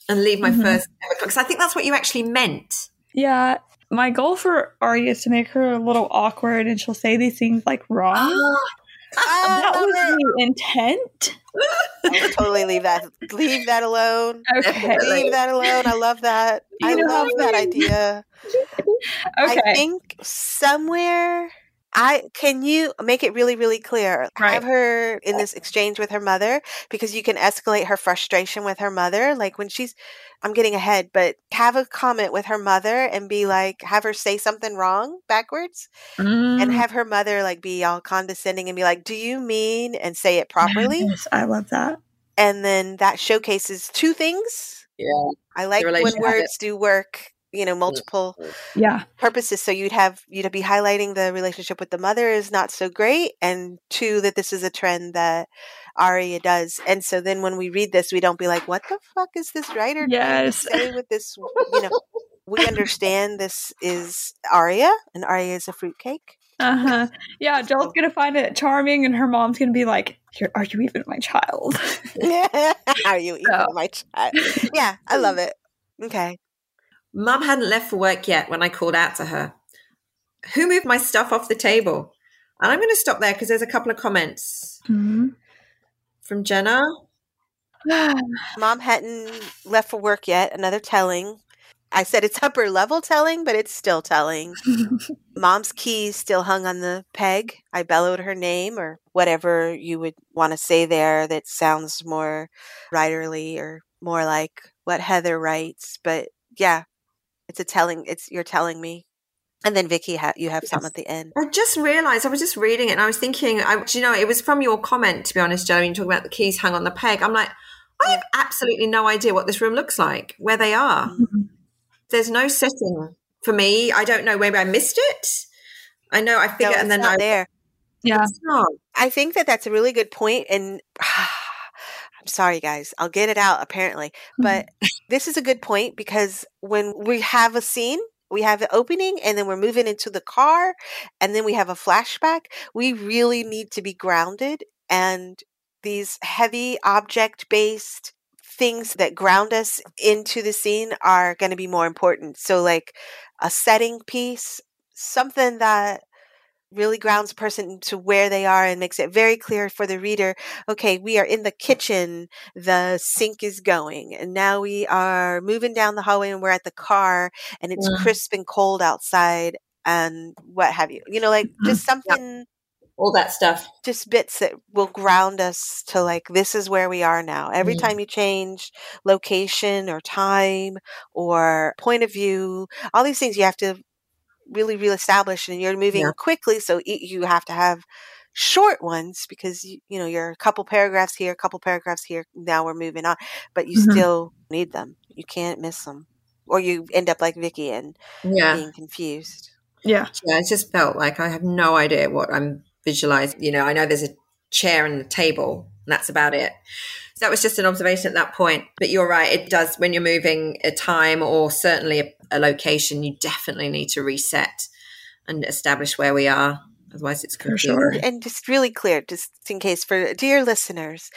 and leave my mm-hmm. first because I think that's what you actually meant. Yeah. My goal for Ari is to make her a little awkward and she'll say these things like wrong. Um, that was the intent. I totally leave that. Leave that alone. Okay. Leave that alone. I love that. You I love that idea. okay. I think somewhere I can you make it really, really clear. Right. Have her in this exchange with her mother because you can escalate her frustration with her mother. Like when she's, I'm getting ahead, but have a comment with her mother and be like, have her say something wrong backwards, mm. and have her mother like be all condescending and be like, "Do you mean?" and say it properly. Yes, I love that. And then that showcases two things. Yeah, I like when words do work you know multiple yeah. purposes. So you'd have you'd be highlighting the relationship with the mother is not so great and two that this is a trend that aria does. And so then when we read this we don't be like what the fuck is this writer yes. say with this you know? We understand this is aria and aria is a fruitcake. Uh-huh. Yeah joel's gonna find it charming and her mom's gonna be like are you even my child? Are you even so. my child? Yeah i love it. Okay Mum hadn't left for work yet when I called out to her. Who moved my stuff off the table? And I'm going to stop there because there's a couple of comments mm-hmm. from Jenna. Mom hadn't left for work yet. Another telling. I said it's upper level telling, but it's still telling. Mom's keys still hung on the peg. I bellowed her name or whatever you would want to say there that sounds more writerly or more like what Heather writes. But yeah, it's a telling. It's you're telling me. And then Vicky, ha- you have yes. some at the end. I just realised I was just reading it and I was thinking, I, you know, it was from your comment to be honest, Joe. You talking about the keys hung on the peg. I'm like, I have absolutely no idea what this room looks like, where they are. Mm-hmm. There's no setting for me. I don't know. Maybe I missed it. I know I figured, no, and then not I there. Yeah, I think that that's a really good point, and. I'm sorry, guys. I'll get it out apparently. But this is a good point because when we have a scene, we have the opening and then we're moving into the car and then we have a flashback. We really need to be grounded and these heavy object based things that ground us into the scene are going to be more important. So, like a setting piece, something that really grounds a person to where they are and makes it very clear for the reader okay we are in the kitchen the sink is going and now we are moving down the hallway and we're at the car and it's mm. crisp and cold outside and what have you you know like mm-hmm. just something yep. all that stuff just bits that will ground us to like this is where we are now every mm. time you change location or time or point of view all these things you have to really reestablish and you're moving yeah. quickly so you have to have short ones because you, you know you're a couple paragraphs here, a couple paragraphs here. Now we're moving on, but you mm-hmm. still need them. You can't miss them, or you end up like Vicky and yeah. being confused. Yeah, yeah. It just felt like I have no idea what I'm visualizing. You know, I know there's a chair and a table, and that's about it. So that was just an observation at that point. But you're right; it does when you're moving a time or certainly a, a location. You definitely need to reset and establish where we are Otherwise, it's confusing. Sure. And just really clear, just in case for dear listeners,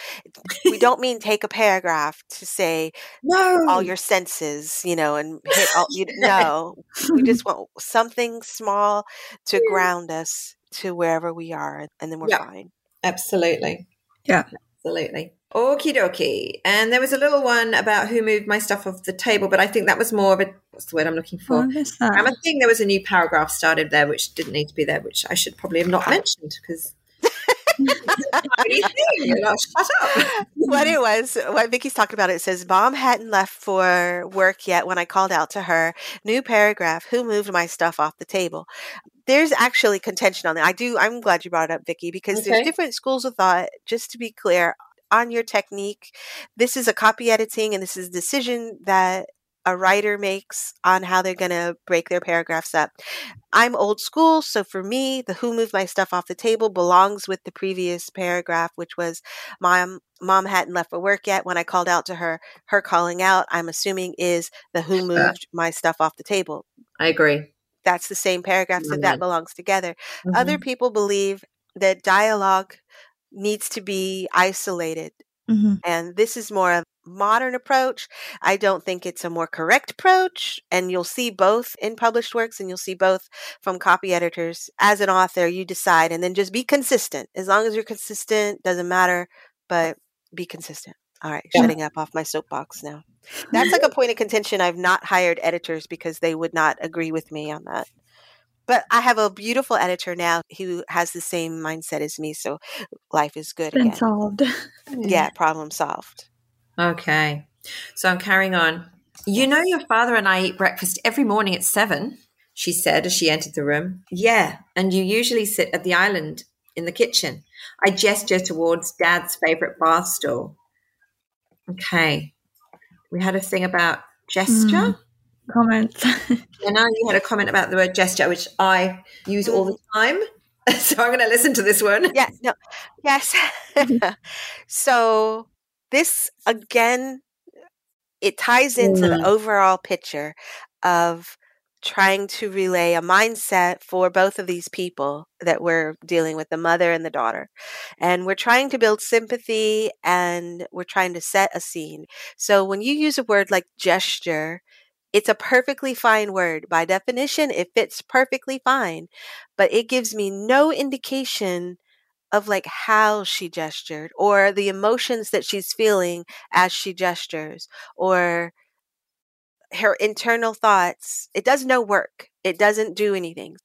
we don't mean take a paragraph to say no. all your senses, you know, and hit all. You, no, we just want something small to ground us to wherever we are, and then we're yeah, fine. Absolutely. Yeah. Absolutely. Okie dokie. And there was a little one about who moved my stuff off the table, but I think that was more of a what's the word I'm looking for? Oh, I'm think there was a new paragraph started there which didn't need to be there, which I should probably have not ah. mentioned because what it was, what Vicky's talking about, it says, Mom hadn't left for work yet when I called out to her. New paragraph, who moved my stuff off the table? There's actually contention on that. I do, I'm glad you brought it up, Vicky, because okay. there's different schools of thought. Just to be clear, on your technique. This is a copy editing and this is a decision that a writer makes on how they're going to break their paragraphs up. I'm old school, so for me, the who moved my stuff off the table belongs with the previous paragraph, which was mom mom hadn't left for work yet when I called out to her. Her calling out, I'm assuming, is the who moved my stuff off the table. I agree. That's the same paragraph, so mm-hmm. that belongs together. Mm-hmm. Other people believe that dialogue needs to be isolated. Mm-hmm. And this is more of a modern approach. I don't think it's a more correct approach. And you'll see both in published works and you'll see both from copy editors. As an author, you decide and then just be consistent. As long as you're consistent, doesn't matter, but be consistent. All right, yeah. shutting up off my soapbox now. That's like a point of contention. I've not hired editors because they would not agree with me on that. But I have a beautiful editor now who has the same mindset as me, so life is good Been again. solved. yeah, problem solved. Okay. So I'm carrying on. You know, your father and I eat breakfast every morning at seven, she said as she entered the room. Yeah, and you usually sit at the island in the kitchen. I gesture towards dad's favorite bar stool. Okay. We had a thing about gesture. Mm comments. Jenna, you had a comment about the word gesture, which I use all the time. So I'm going to listen to this one. Yeah, no, yes. so this again, it ties into mm. the overall picture of trying to relay a mindset for both of these people that we're dealing with the mother and the daughter. And we're trying to build sympathy and we're trying to set a scene. So when you use a word like gesture, it's a perfectly fine word. By definition, it fits perfectly fine, but it gives me no indication of like how she gestured or the emotions that she's feeling as she gestures or her internal thoughts. It does no work. It doesn't do anything.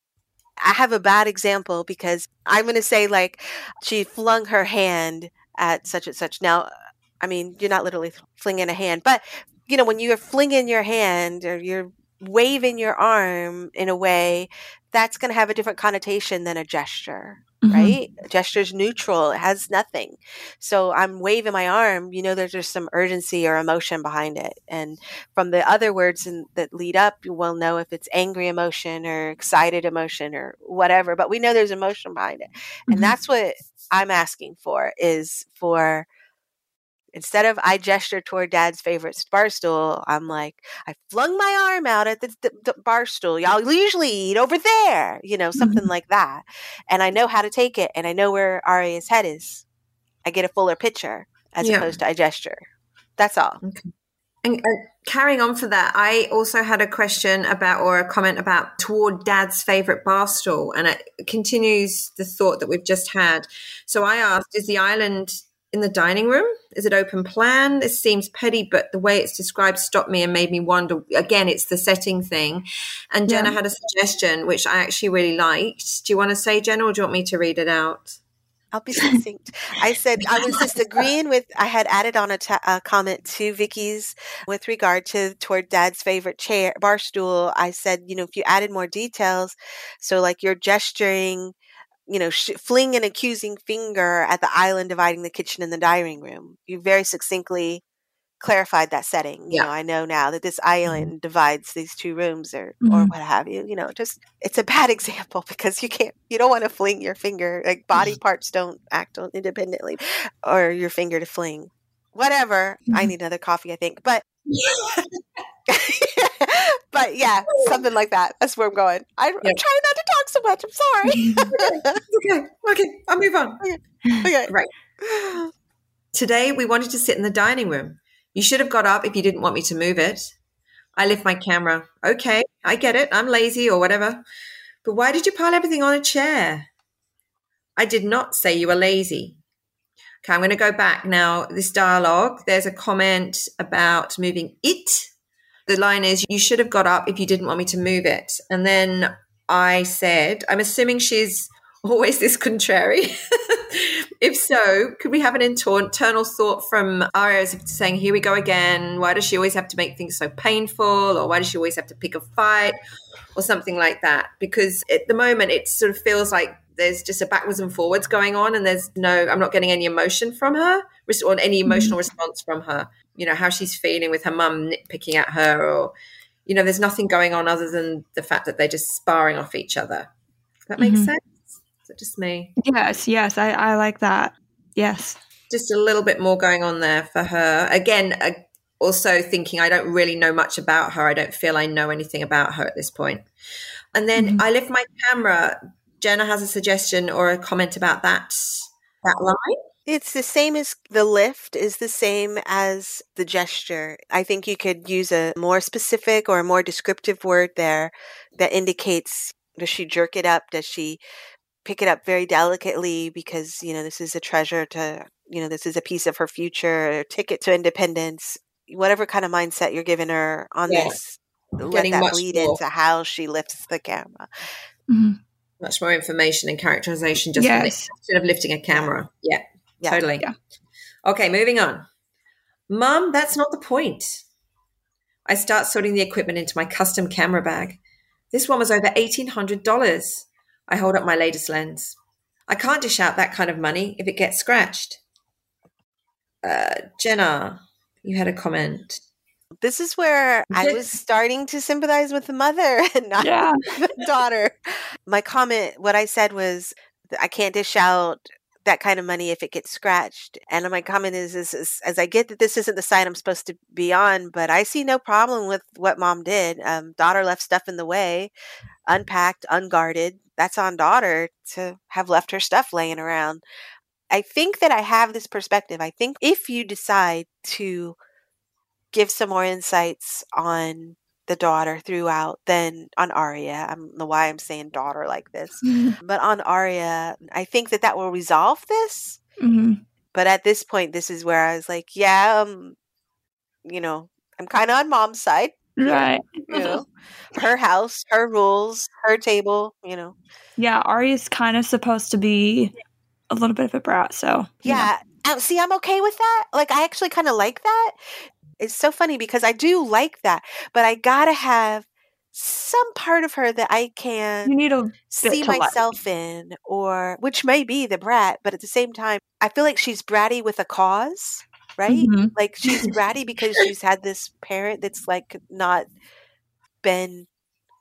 I have a bad example because I'm going to say like she flung her hand at such and such. Now, I mean, you're not literally flinging a hand, but you know, when you're flinging your hand or you're waving your arm in a way, that's going to have a different connotation than a gesture, mm-hmm. right? A gesture's neutral, it has nothing. So I'm waving my arm, you know, there's just some urgency or emotion behind it. And from the other words in, that lead up, you will know if it's angry emotion or excited emotion or whatever, but we know there's emotion behind it. Mm-hmm. And that's what I'm asking for is for instead of I gesture toward dad's favorite bar stool, I'm like, I flung my arm out at the, the, the bar stool. Y'all usually eat over there, you know, something mm-hmm. like that. And I know how to take it and I know where Aria's head is. I get a fuller picture as yeah. opposed to I gesture. That's all. Okay. And uh, carrying on for that, I also had a question about or a comment about toward dad's favorite bar stool. And it continues the thought that we've just had. So I asked, is the island in the dining room? Is it open plan? This seems petty, but the way it's described stopped me and made me wonder. Again, it's the setting thing. And Jenna yeah. had a suggestion, which I actually really liked. Do you want to say, Jenna, or do you want me to read it out? I'll be succinct. I said I was just agreeing with. I had added on a, a comment to Vicky's with regard to toward Dad's favorite chair bar stool. I said, you know, if you added more details, so like you're gesturing you know, sh- fling an accusing finger at the island dividing the kitchen and the dining room. You very succinctly clarified that setting. You Yeah. know, I know now that this island divides these two rooms or or Mhm. what have you. You know, just it's a bad example because you can't you don't want to fling your finger like body parts don't act on independently or your finger to fling. Whatever. I Mhm. need another coffee, I think. But but yeah, something like that. That's where I'm going. I, I'm Yeah. trying not to talk so much. I'm sorry. okay, okay, I'll move on. okay. Right. Today, we wanted to sit in the dining room. You should have got up if you didn't want me to move it. I lift my camera. Okay, I get it. I'm lazy or whatever. But why did you pile everything on a chair? I did not say you were lazy. Okay, I'm going to go back now. This dialogue, there's a comment about moving it. The line is, You should have got up if you didn't want me to move it. And then I said, I'm assuming she's always this contrary. if so, could we have an internal thought from Aria as if saying, Here we go again. Why does she always have to make things so painful? Or why does she always have to pick a fight? Or something like that. Because at the moment, it sort of feels like there's just a backwards and forwards going on, and there's no, I'm not getting any emotion from her or any mm-hmm. emotional response from her. You know, how she's feeling with her mum nitpicking at her, or, you know, there's nothing going on other than the fact that they're just sparring off each other. Does that make Mhm. sense? Is it just me? Yes, yes, I, I like that. Yes. just a little bit more going on there for her. Again, uh, also thinking I don't really know much about her. I don't feel I know anything about her at this point. And then Mhm. I lift my camera. Jenna has a suggestion or a comment about that that line. It's the same as the lift is the same as the gesture. I think you could use a more specific or a more descriptive word there that indicates does she jerk it up? Does she pick it up very delicately because, you know, this is a treasure to, you know, this is a piece of her future, ticket to independence, whatever kind of mindset you're giving her on Yeah. this. Let that much bleed more. into how she lifts the camera. Mhm. Much more information and characterization just from the Yes. action of lifting a camera. Yeah, Yeah. Totally. Yeah. Okay, moving on. Mum, that's not the point. I start sorting the equipment into my custom camera bag. This one was over $1,800. I hold up my latest lens. I can't dish out that kind of money if it gets scratched. Uh, Jenna, you had a comment. This is where I was starting to sympathize with the mother and not Yeah. the daughter. My comment, what I said was, I can't dish out that kind of money if it gets scratched. And my comment is, is, is as I get that this isn't the side I'm supposed to be on, but I see no problem with what mom did. Um, daughter left stuff in the way, unpacked, unguarded. That's on daughter to have left her stuff laying around. I think that I have this perspective. I think if you decide to give some more insights on the daughter throughout than on Aria. I don't know why I'm saying daughter like this, but on Aria, I think that that will resolve this. Mhm. But at this point, this is where I was like, yeah, um, you know, I'm kind of on mom's side. Right. You know, her house, her rules, her table. You know, Yeah, Aria's kind of supposed to be a little bit of a brat, so yeah. Uh, See, I'm okay with that. Like, I actually kind of like that. It's so funny because I do like that, but I gotta have some part of her that I can you need a see to like. myself in or which may be the brat but at the same time i feel like she's bratty with a cause right Mhm. like she's bratty because she's had this parent that's like not been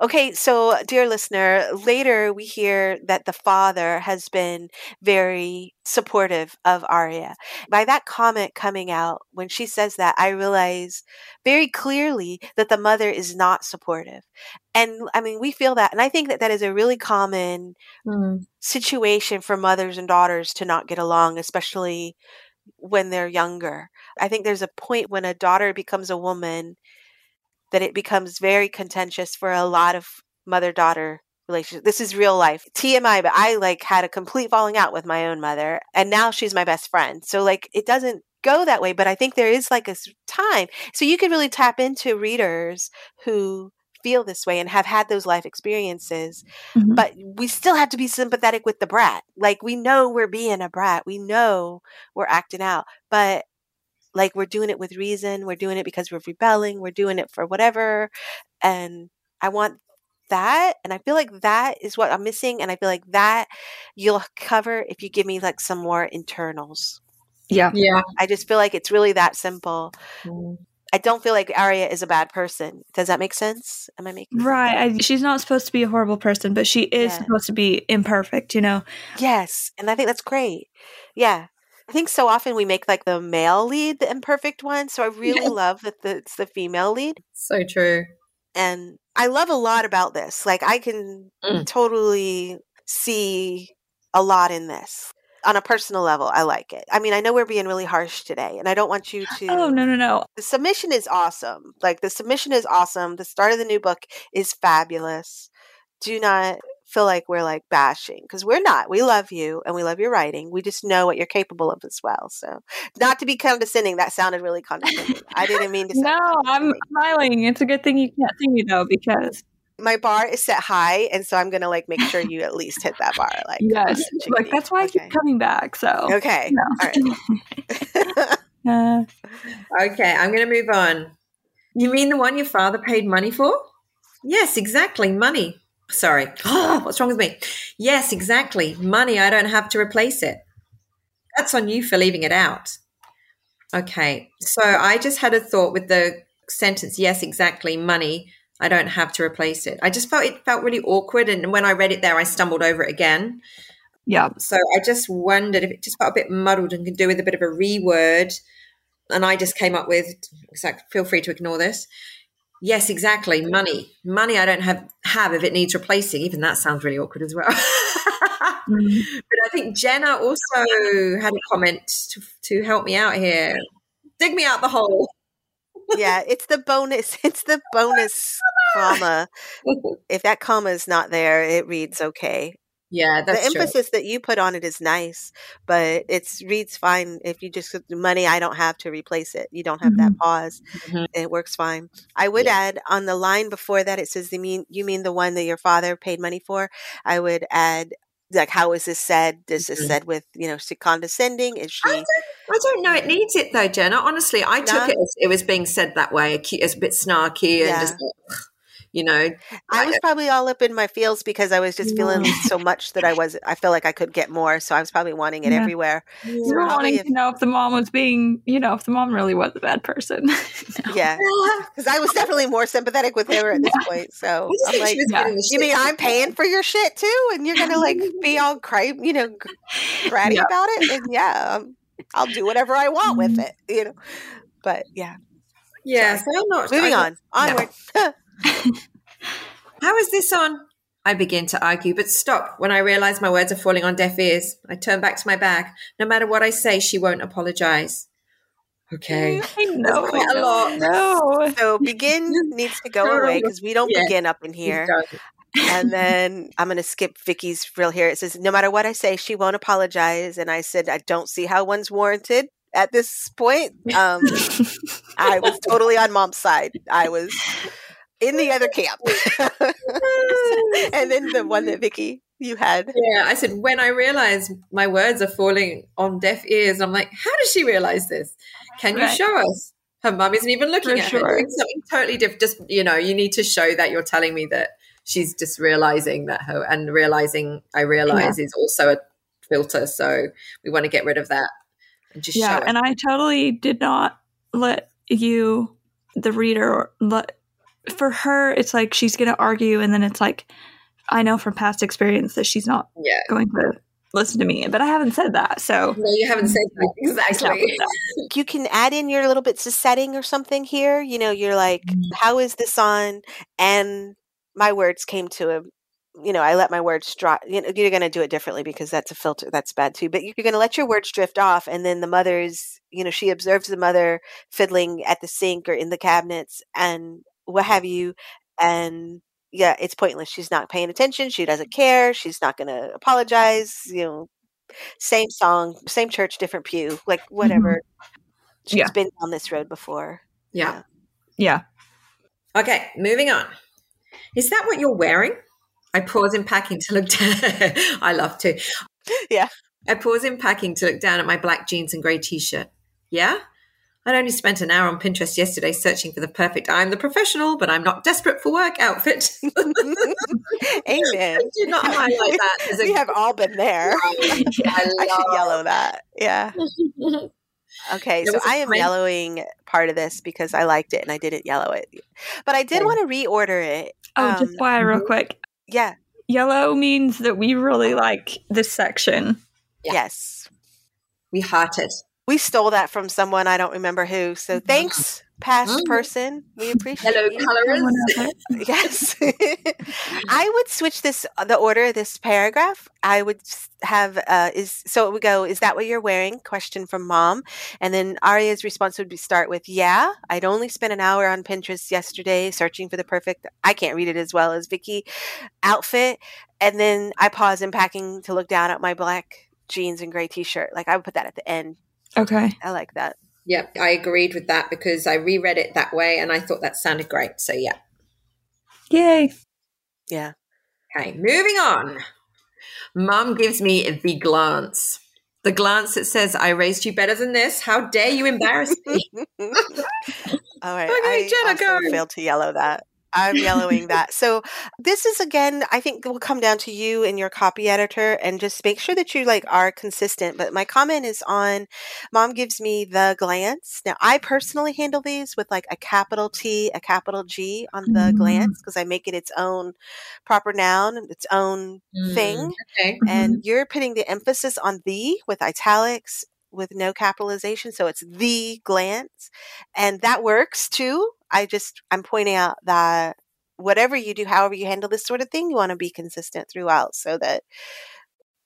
okay so dear listener later we hear that the father has been very supportive of Aria. By that comment coming out when she says that i realize very clearly that the mother is not supportive. And i mean we feel that and i think that that is a really common mm. situation for mothers and daughters to not get along, especially when they're younger. I think there's a point when a daughter becomes a woman that it becomes very contentious for a lot of mother daughter relationships. This is real life. TMI, but I like had a complete falling out with my own mother and now she's my best friend. So like it doesn't go that way, but I think there is like a time. So you could really tap into readers who feel this way and have had those life experiences Mhm. but we still have to be sympathetic with the brat. Like we know we're being a brat. We know we're acting out, but like we're doing it with reason. We're doing it because we're rebelling. We're doing it for whatever. And I want that. And I feel like that is what I'm missing. And I feel like that you'll cover if you give me like some more internals. Yeah. Yeah. I just feel like it's really that simple. Mm. I don't feel like Aria is a bad person. Does that make sense? Am I making Right. I, she's not supposed to be a horrible person, but she is Yeah. supposed to be imperfect, you know? Yes, and I think that's great. Yeah. I think so often we make like the male lead the imperfect one. So I really love that the, it's the female lead. So true. And I love a lot about this. Like I can Mm. totally see a lot in this. On a personal level, I like it. I mean, I know we're being really harsh today, and I don't want you to. Oh, no, no, no. The submission is awesome. Like the submission is awesome. The start of the new book is fabulous. Do not feel like we're like bashing because we're not. We love you and we love your writing. We just know what you're capable of as well. So, not to be condescending, that sounded really condescending. I didn't mean to. Sound No, I'm smiling. It's a good thing you can't see me, though, because, My bar is set high, and so I'm gonna like make sure you at least hit that bar. Like yes, chickadee. like that's why I keep coming back. So, Okay. No. All right. uh, Okay, I'm going to move on. You mean the one your father paid money for? Yes, exactly. Money. Sorry. what's wrong with me? Yes, exactly. Money. I don't have to replace it. That's on you for leaving it out. Okay. So I just had a thought with the sentence, yes, exactly. Money. I don't have to replace it. I just felt it felt really awkward. And when I read it there, I stumbled over it again. yeah. Um, so I just wondered if it just felt a bit muddled and could do with a bit of a reword. And I just came up with exact. Feel free to ignore this. Yes, exactly. Money, money. I don't have have if it needs replacing. Even that sounds really awkward as well. Mm. but I think Jenna also had a comment to, to help me out here. Dig me out the hole. yeah, it's the bonus. It's the bonus comma. If that comma is not there, it reads okay. Yeah, that's the true. emphasis that you put on it is nice, but it's reads fine if you just money. I don't have to replace it. You don't have that pause. Mhm. It works fine. I would Yeah. add on the line before that. It says, "You mean you mean the one that your father paid money for?" I would add. Like, how is this said? Is this Mhm. said with, you know, condescending? Is I she? don't, I don't know. It needs it though, Jenna. Honestly, I took it as it was being said that way, as a bit snarky and Yeah. just, you know, I was probably all up in my feels because I was just feeling so much that I was. I felt like I could get more, so I was probably wanting it Yeah. everywhere. You So were probably wanting if- to know if the mom was being, you know, if the mom really was a bad person. No. Yeah, because I was definitely more sympathetic with her at this point. So I I'm like, yeah. you mean I'm paying for your shit too, and you're gonna like be all cry, you know, bratty Yeah. about it? And yeah, um, I'll do whatever I want with Mhm. it, you know. But yeah, Yeah, so I'm not moving I'm on, onward. How is this on? I begin to argue, but stop. When I realize my words are falling on deaf ears, I turn back to my bag. No matter what I say, she won't apologize. Okay. I know. quite I a lot. know. so begin needs to go away because we don't Yeah. begin up in here. and then I'm going to skip Vicky's real here. It says, no matter what I say, she won't apologize. And I said, I don't see how one's warranted at this point. Um, I was totally on mom's side. I was in the other camp. and then the one that Vicky you had. Yeah, I said, when I realize my words are falling on deaf ears, I'm like, how does she realize this? Can you Right. show us? Her mum isn't even looking For at her, doing something totally different. Just, you know, you need to show that you're telling me that she's just realizing that her, and realizing I realize is also a filter. So we want to get rid of that and just yeah, and I totally did not let you, the reader, let for her. It's like she's going to argue, and then it's like I know from past experience that she's not yeah. going to listen to me, but I haven't said that, so No, you haven't said that. Exactly. with. You can add in your little bits of setting or something here. You know, you're like, Mhm. how is this on? And my words came to him. You know, I let my words drop. You know, you're going to do it differently because that's a filter. That's bad too. But you're going to let your words drift off, and then the mother's. You know, she observes the mother fiddling at the sink or in the cabinets and what have you, and yeah, it's pointless. She's not paying attention. She doesn't care. She's not going to apologize. You know, same song, same church, different pew. Like mm-hmm. whatever. She's Yeah. been on this road before. Yeah. Yeah, Okay, moving on. Is that what you're wearing? I pause in packing to look down. I love to. Yeah. I pause in packing to look down at my black jeans and grey t shirt. Yeah? I only spent an hour on Pinterest yesterday searching for the perfect I'm the professional, but I'm not desperate for work outfit. Amen. I did not highlight that. we have all been there. I, I should yellow that. Yeah. Okay, so I am yellowing part of this because I liked it and I didn't yellow it. But I did okay. want to reorder it. Oh, um, just why real mm-hmm. quick. Yeah. Yellow means that we really like this section. Yeah. Yes. We hearted. We stole that from someone I don't remember who. So mm-hmm. thanks, past mm. person. We appreciate Hello, colorist. yes. I would switch this the order of this paragraph. I would have uh, is so it would go, is that what you're wearing? Question from mom. And then Aria's response would be start with, Yeah, I'd only spent an hour on Pinterest yesterday searching for the perfect I can't read it as well as Vicky outfit. And then I pause in packing to look down at my black jeans and gray t shirt. Like I would put that at the end. Okay. I like that. Yep, I agreed with that because I reread it that way and I thought that sounded great. So, yeah. Yay. Yeah. Okay, moving on. Mum gives me the glance. The glance that says, I raised you better than this. How dare you embarrass me? All right. Okay, I Jenna, also go. failed to yellow that. I'm yellowing that. So this is again, I think it will come down to you and your copy editor and just make sure that you like are consistent. But my comment is on mom gives me the glance. Now I personally handle these with like a capital T, a capital G on the mm-hmm. glance because I make it its own proper noun, its own mm-hmm. thing. Okay. And mm-hmm. you're putting the emphasis on the with italics with no capitalization. So it's the glance. And that works too. I just, I'm pointing out that whatever you do, however you handle this sort of thing, you want to be consistent throughout so that,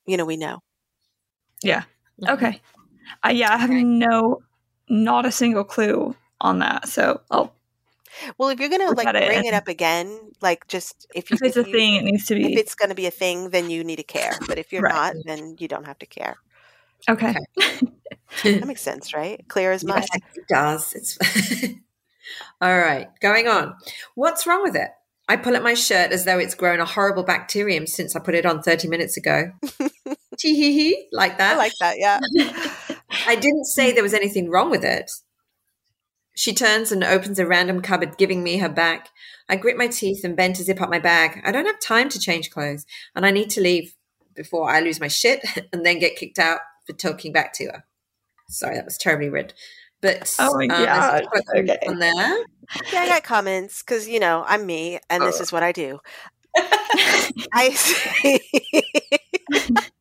you know, we know. Yeah. Mm-hmm. Okay. Uh, yeah, I have no, not a single clue on that. So I'll. Well, if you're gonna like bring it, it up again, like just if you, if it's if a you, thing, it needs to be. If it's gonna be a thing, then you need to care. But if you're right. not, then you don't have to care. Okay. okay. that makes sense, right? Clear as mud. Yes, it does. It's all right, going on. What's wrong with it? I pull at my shirt as though it's grown a horrible bacterium since I put it on 30 minutes ago. Tee hee hee, like that. I like that, yeah. I didn't say there was anything wrong with it. She turns and opens a random cupboard, giving me her back. I grit my teeth and bend to zip up my bag. I don't have time to change clothes, and I need to leave before I lose my shit and then get kicked out for talking back to her. Sorry, that was terribly rude. But oh my um, god, okay. on there. Yeah, I got comments because you know I'm me, and oh. this is what I do. I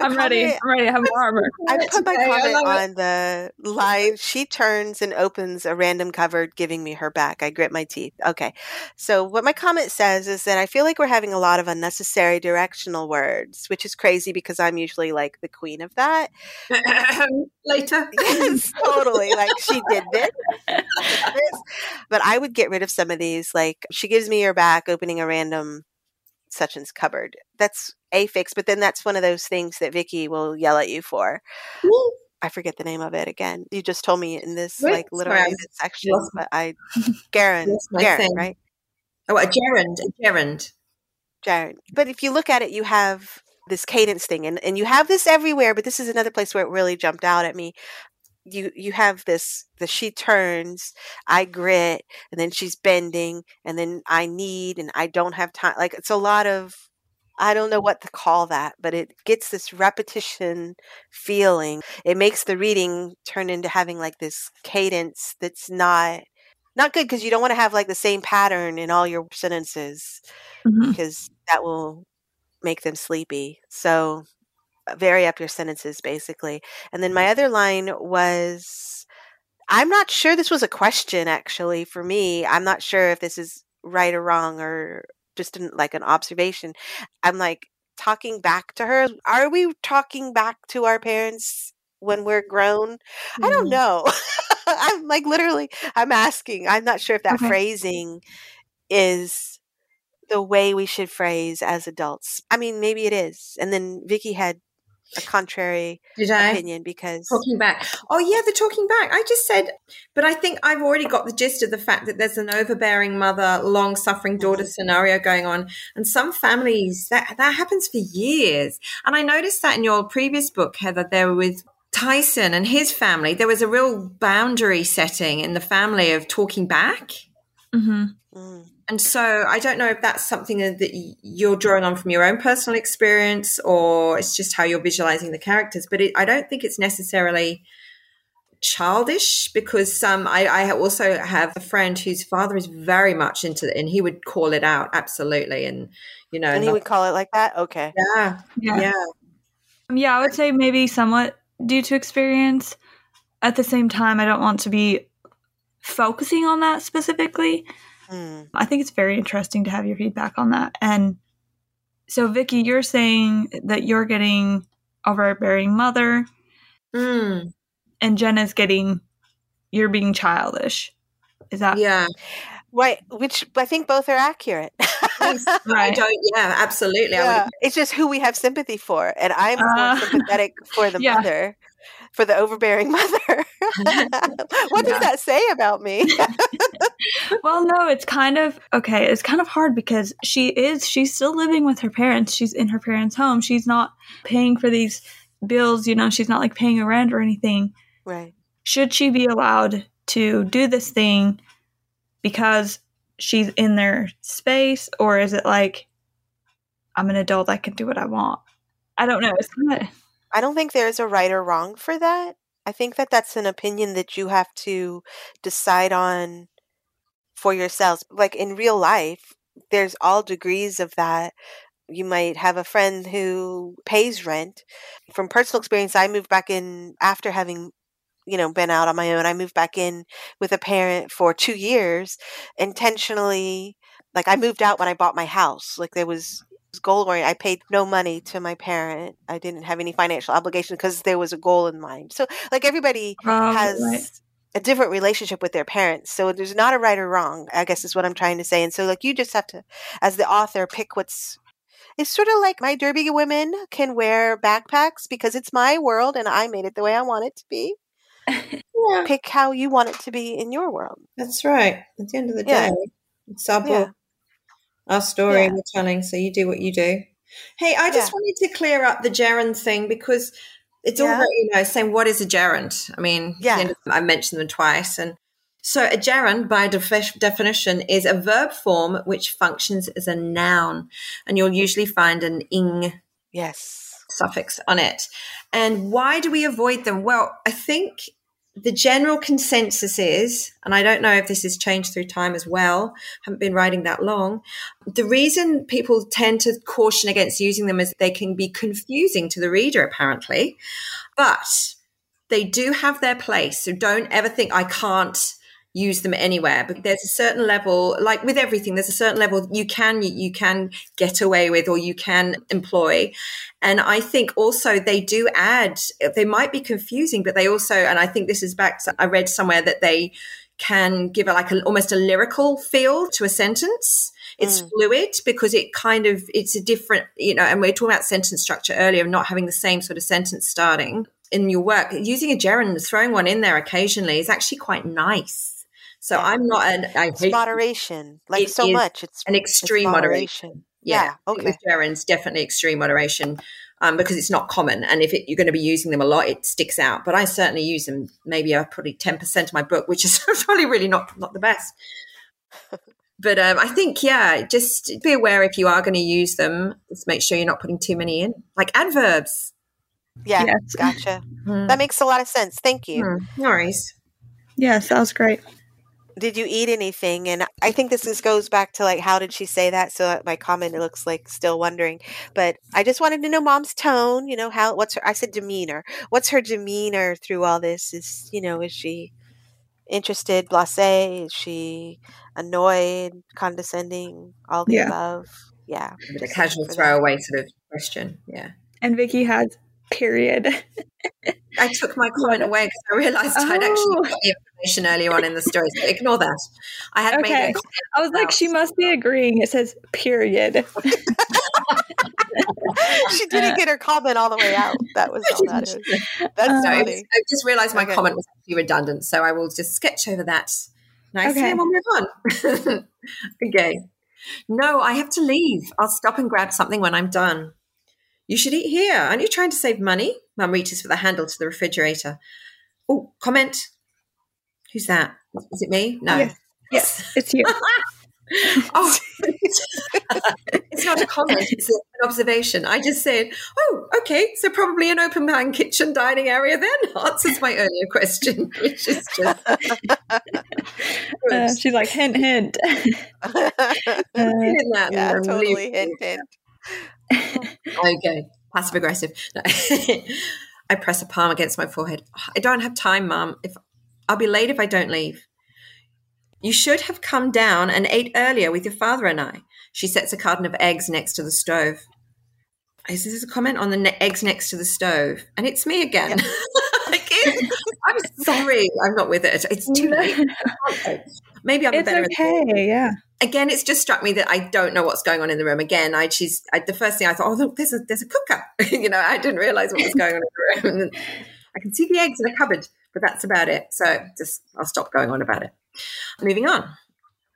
I'm ready. I'm ready. I have more armor. I put my comment on the line. She turns and opens a random cupboard, giving me her back. I grit my teeth. Okay. So, what my comment says is that I feel like we're having a lot of unnecessary directional words, which is crazy because I'm usually like the queen of that. Later. Yes, totally. Like she did this. but I would get rid of some of these. Like, she gives me her back, opening a random such and's cupboard. That's a fix, but then that's one of those things that Vicky will yell at you for. I forget the name of it again. You just told me in this like literary section, but I Garen, Garen, right? Oh, a gerund, a gerund, gerund. But if you look at it, you have this cadence thing, and and you have this everywhere. But this is another place where it really jumped out at me you you have this the she turns i grit and then she's bending and then i need and i don't have time like it's a lot of i don't know what to call that but it gets this repetition feeling it makes the reading turn into having like this cadence that's not not good because you don't want to have like the same pattern in all your sentences mm-hmm. because that will make them sleepy so vary up your sentences basically. And then my other line was I'm not sure this was a question actually for me. I'm not sure if this is right or wrong or just an, like an observation. I'm like talking back to her. Are we talking back to our parents when we're grown? Mm. I don't mm-hmm. know. I'm like literally I'm asking. I'm not sure if that okay. phrasing is the way we should phrase as adults. I mean, maybe it is. And then Vicky had a contrary Did I? opinion because talking back. Oh yeah, the talking back. I just said, but I think I've already got the gist of the fact that there's an overbearing mother, long suffering daughter mm-hmm. scenario going on, and some families that that happens for years. And I noticed that in your previous book, Heather, there with Tyson and his family, there was a real boundary setting in the family of talking back. Mm-hmm. Mm. And so I don't know if that's something that you're drawing on from your own personal experience or it's just how you're visualizing the characters. But it, I don't think it's necessarily childish because some I, I, also have a friend whose father is very much into it and he would call it out absolutely and you know and he would call it like that? Okay. Yeah. Yeah. Yeah, um, yeah i would say maybe somewhat due to experience. At the same time i don't want to be focusing on that specifically mm. i think it's very interesting to have your feedback on that and so vicky you're saying that you're getting overbearing mother mm and Jenna's getting you're being childish. Is that yeah? Right, which I think both are accurate. right. yeah, absolutely. Yeah. It's just who we have sympathy for, and I'm uh, more sympathetic for the yeah. mother, for the overbearing mother. what does that say about me? Well, no, it's kind of okay. It's kind of hard because she is she's still living with her parents. She's in her parents' home. She's not paying for these bills. You know, she's not like paying a rent or anything. Right. Should she be allowed to do this thing because she's in their space, or is it like I'm an adult, I can do what I want? I don't know. It's kind of. I don't think there's a right or wrong for that. I think that that's an opinion that you have to decide on for yourselves. Like in real life, there's all degrees of that. You might have a friend who pays rent. From personal experience, I moved back in after having you know, been out on my own. I moved back in with a parent for two years intentionally. Like I moved out when I bought my house. Like there was goal oriented. I paid no money to my parent. I didn't have any financial obligation because there was a goal in mind. So like everybody has right. A different relationship with their parents. So there's not a right or wrong, I guess is what I'm trying to say. And so like you just have to, as the author, pick what's it's sort of like my derby women can wear backpacks because it's my world and I made it the way I want it to be yeah. pick how you want it to be in your world. That's right. At the end of the day, it's our book, yeah. our story yeah. we're telling. So you do what you do. Hey, I just wanted to clear up the gerund thing because it's all you know, saying what is a gerund? I mean, yeah. I mentioned them twice. And so a gerund, by def- definition, is a verb form which functions as a noun. And you'll usually find an ing. Yes suffix on it. And why do we avoid them? Well, I think the general consensus is, and I don't know if this has changed through time as well, haven't been writing that long. The reason people tend to caution against using them is they can be confusing to the reader, apparently. But they do have their place. So don't ever think I can't use them anywhere but there's a certain level like with everything there's a certain level you can you can get away with or you can employ. And i think also they do add they might be confusing but they also and i think this is back i read somewhere that they can give a, like a, almost a lyrical feel to a sentence. It's mm. fluid because it kind of it's a different you know and we are talking about sentence structure earlier and not having the same sort of sentence starting in your work. Using a gerund throwing one in there occasionally is actually quite nice so yeah. I'm not an. I it's moderation, like so much. It's an extreme it's moderation. moderation. Yeah, yeah, okay. With gerunds, definitely extreme moderation. Um, because it's not common. And if it, you're going to be using them a lot, it sticks out. But I certainly use them maybe uh, probably 10% of my book, which is probably really not, not the best. but um, I think, yeah, just be aware if you are going to use them, just make sure you're not putting too many in, like adverbs. Yeah, yes. gotcha. Mm. That makes a lot of sense. Thank you. Mm. No worries. Yes, that was great did you eat anything? And I think this is, goes back to like, how did she say that? So uh, my comment it looks like still wondering, but I just wanted to know mom's tone. You know how what's her? I said demeanor. What's her demeanor through all this? Is you know is she interested, blasé? Is she annoyed, condescending, all the yeah. above? Yeah, a casual throwaway sort of question. Yeah. And Vicky had period. I took my comment away because I realized oh. I'd actually got the information earlier on in the story. So ignore that. I had okay. made I was like, she must be agreeing. It says period. she didn't get her comment all the way out. That was all that is. That's um, funny. I just realized my okay. comment was actually redundant, so I will just sketch over that nicely okay. and we'll move on. okay. No, I have to leave. I'll stop and grab something when I'm done. You should eat here. Aren't you trying to save money? Mum reaches for the handle to the refrigerator. Oh, comment. Who's that? Is it me? No. Yes, yes it's you. oh, it's not a comment, it's an observation. I just said, oh, okay, so probably an open plan kitchen dining area then answers my earlier question, which is just. uh, she's like, hint, hint. uh, yeah, totally hint, hint. okay, passive aggressive. I press a palm against my forehead. I don't have time, Mum. If I'll be late if I don't leave. You should have come down and ate earlier with your father and I. She sets a carton of eggs next to the stove. Is this a comment on the ne- eggs next to the stove? And it's me again. again. I'm sorry, I'm not with it. It's too late. Maybe I'm it's better. Okay, yeah. Again, it's just struck me that I don't know what's going on in the room. Again, I she's I, the first thing I thought, oh look, there's a there's a cooker. you know, I didn't realize what was going on in the room. I can see the eggs in the cupboard, but that's about it. So just I'll stop going on about it. Moving on.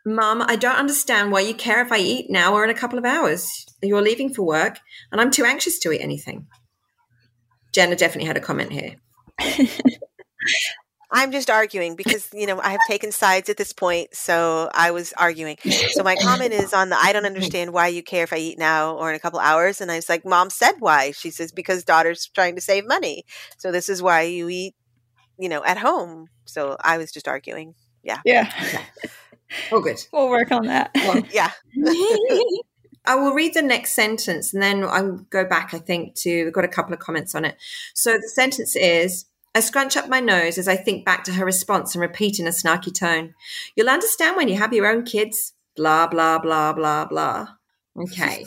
Mum, I don't understand why you care if I eat now or in a couple of hours. You're leaving for work, and I'm too anxious to eat anything. Jenna definitely had a comment here. I'm just arguing because, you know, I have taken sides at this point. So I was arguing. So my comment is on the I don't understand why you care if I eat now or in a couple hours. And I was like, Mom said why. She says, because daughter's trying to save money. So this is why you eat, you know, at home. So I was just arguing. Yeah. Yeah. Oh, good. We'll work on that. Well, yeah. I will read the next sentence and then I'll go back, I think, to, we've got a couple of comments on it. So the sentence is I scrunch up my nose as I think back to her response and repeat in a snarky tone. You'll understand when you have your own kids. Blah, blah, blah, blah, blah. Okay.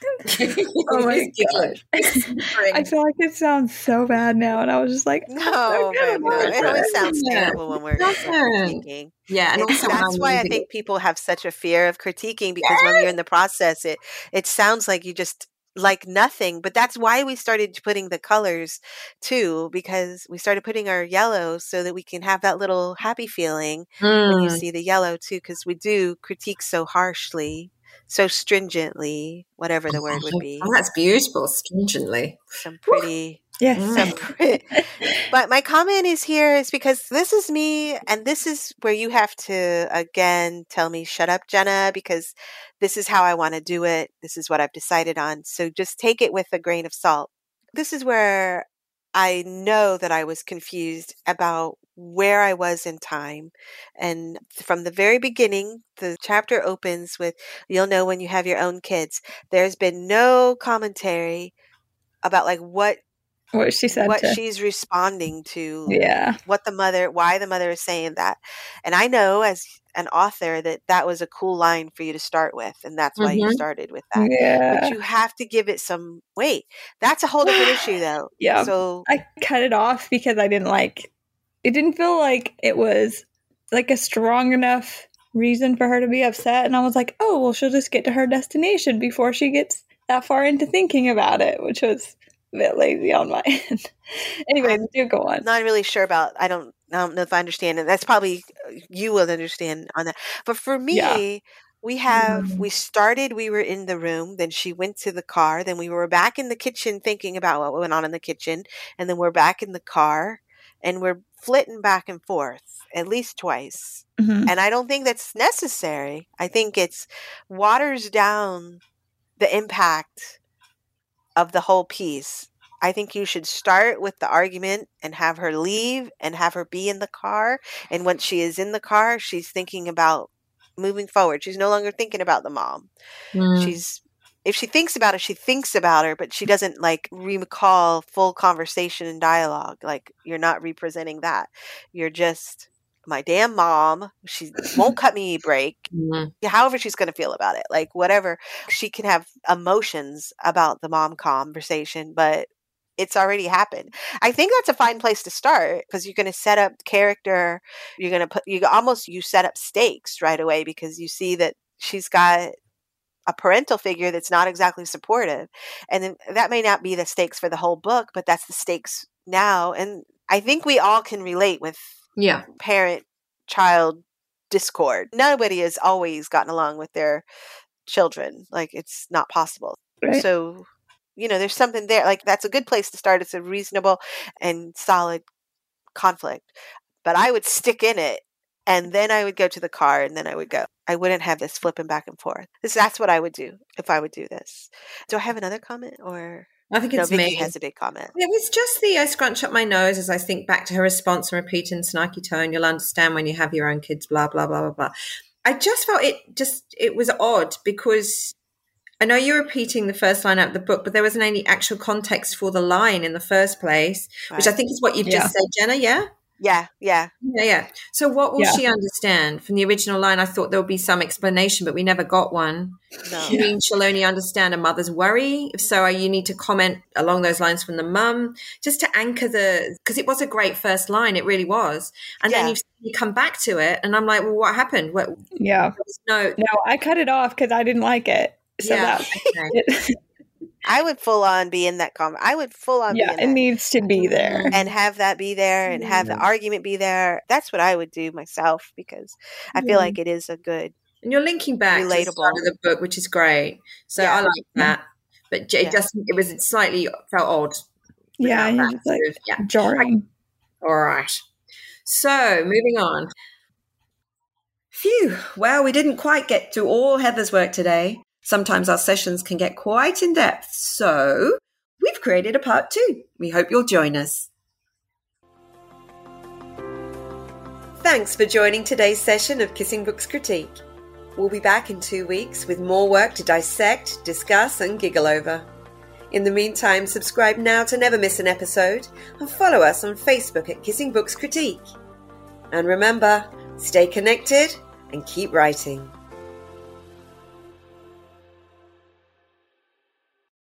oh my god! I feel like it sounds so bad now, and I was just like, "No, oh, man, no. it always sounds terrible when we're critiquing." Yeah, and also that's why I think people have such a fear of critiquing because when you're in the process, it it sounds like you just like nothing. But that's why we started putting the colors too, because we started putting our yellow so that we can have that little happy feeling mm. when you mm. see the yellow too, because we do critique so harshly so stringently, whatever the word would oh, be. Oh, that's beautiful, stringently. Some pretty. Yes. Some mm. pretty, but my comment is here is because this is me, and this is where you have to again tell me, shut up, Jenna, because this is how I want to do it. This is what I've decided on. So just take it with a grain of salt. This is where I know that I was confused about where I was in time. And from the very beginning, the chapter opens with, You'll know when you have your own kids. There's been no commentary about like what what she said what to, she's responding to yeah what the mother why the mother is saying that and i know as an author that that was a cool line for you to start with and that's why mm-hmm. you started with that yeah. but you have to give it some weight that's a whole different issue though yeah so i cut it off because i didn't like it didn't feel like it was like a strong enough reason for her to be upset and i was like oh well she'll just get to her destination before she gets that far into thinking about it which was a bit lazy on my end. anyway, do go on. Not really sure about. I don't. I don't know if I understand it. That's probably you will understand on that. But for me, yeah. we have mm-hmm. we started. We were in the room. Then she went to the car. Then we were back in the kitchen thinking about what went on in the kitchen. And then we're back in the car, and we're flitting back and forth at least twice. Mm-hmm. And I don't think that's necessary. I think it's waters down the impact of the whole piece. I think you should start with the argument and have her leave and have her be in the car. And when she is in the car, she's thinking about moving forward. She's no longer thinking about the mom. Mm. She's if she thinks about it, she thinks about her, but she doesn't like recall full conversation and dialogue. Like you're not representing that. You're just my damn mom. She won't cut me a break. Mm-hmm. However, she's going to feel about it. Like, whatever. She can have emotions about the mom conversation, but it's already happened. I think that's a fine place to start because you're going to set up character. You're going to put, you almost, you set up stakes right away because you see that she's got a parental figure that's not exactly supportive. And then that may not be the stakes for the whole book, but that's the stakes now. And I think we all can relate with yeah parent child discord nobody has always gotten along with their children like it's not possible right. so you know, there's something there. Like that's a good place to start. It's a reasonable and solid conflict. But I would stick in it and then I would go to the car and then I would go. I wouldn't have this flipping back and forth. This, that's what I would do if I would do this. Do I have another comment or? I think it's no, Vicky me. has a big comment. It was just the I scrunch up my nose as I think back to her response and repeat in snarky tone. You'll understand when you have your own kids. Blah blah blah blah blah. I just felt it just it was odd because I know you're repeating the first line out of the book, but there wasn't any actual context for the line in the first place, right. which I think is what you've yeah. just said, Jenna. Yeah. Yeah, yeah. Yeah, yeah. So what will yeah. she understand? From the original line, I thought there would be some explanation, but we never got one. No. You mean she'll only understand a mother's worry? If so, you need to comment along those lines from the mum, just to anchor the, because it was a great first line, it really was. And yeah. then you come back to it, and I'm like, well, what happened? What, yeah. No, no, I cut it off because I didn't like it. So yeah. Okay. I would full on be in that comment. I would full on. Yeah, it needs to be there, and have that be there, and have the mm-hmm. argument be there. That's what I would do myself because I feel mm-hmm. like it is a good. And you're linking back relatable. to the start of the book, which is great. So yeah. I like mm-hmm. that, but it yeah. just it was slightly felt odd. Yeah, like yeah, jarring. All right. So moving on. Phew. Well, we didn't quite get to all Heather's work today. Sometimes our sessions can get quite in depth, so we've created a part two. We hope you'll join us. Thanks for joining today's session of Kissing Books Critique. We'll be back in two weeks with more work to dissect, discuss, and giggle over. In the meantime, subscribe now to never miss an episode and follow us on Facebook at Kissing Books Critique. And remember, stay connected and keep writing.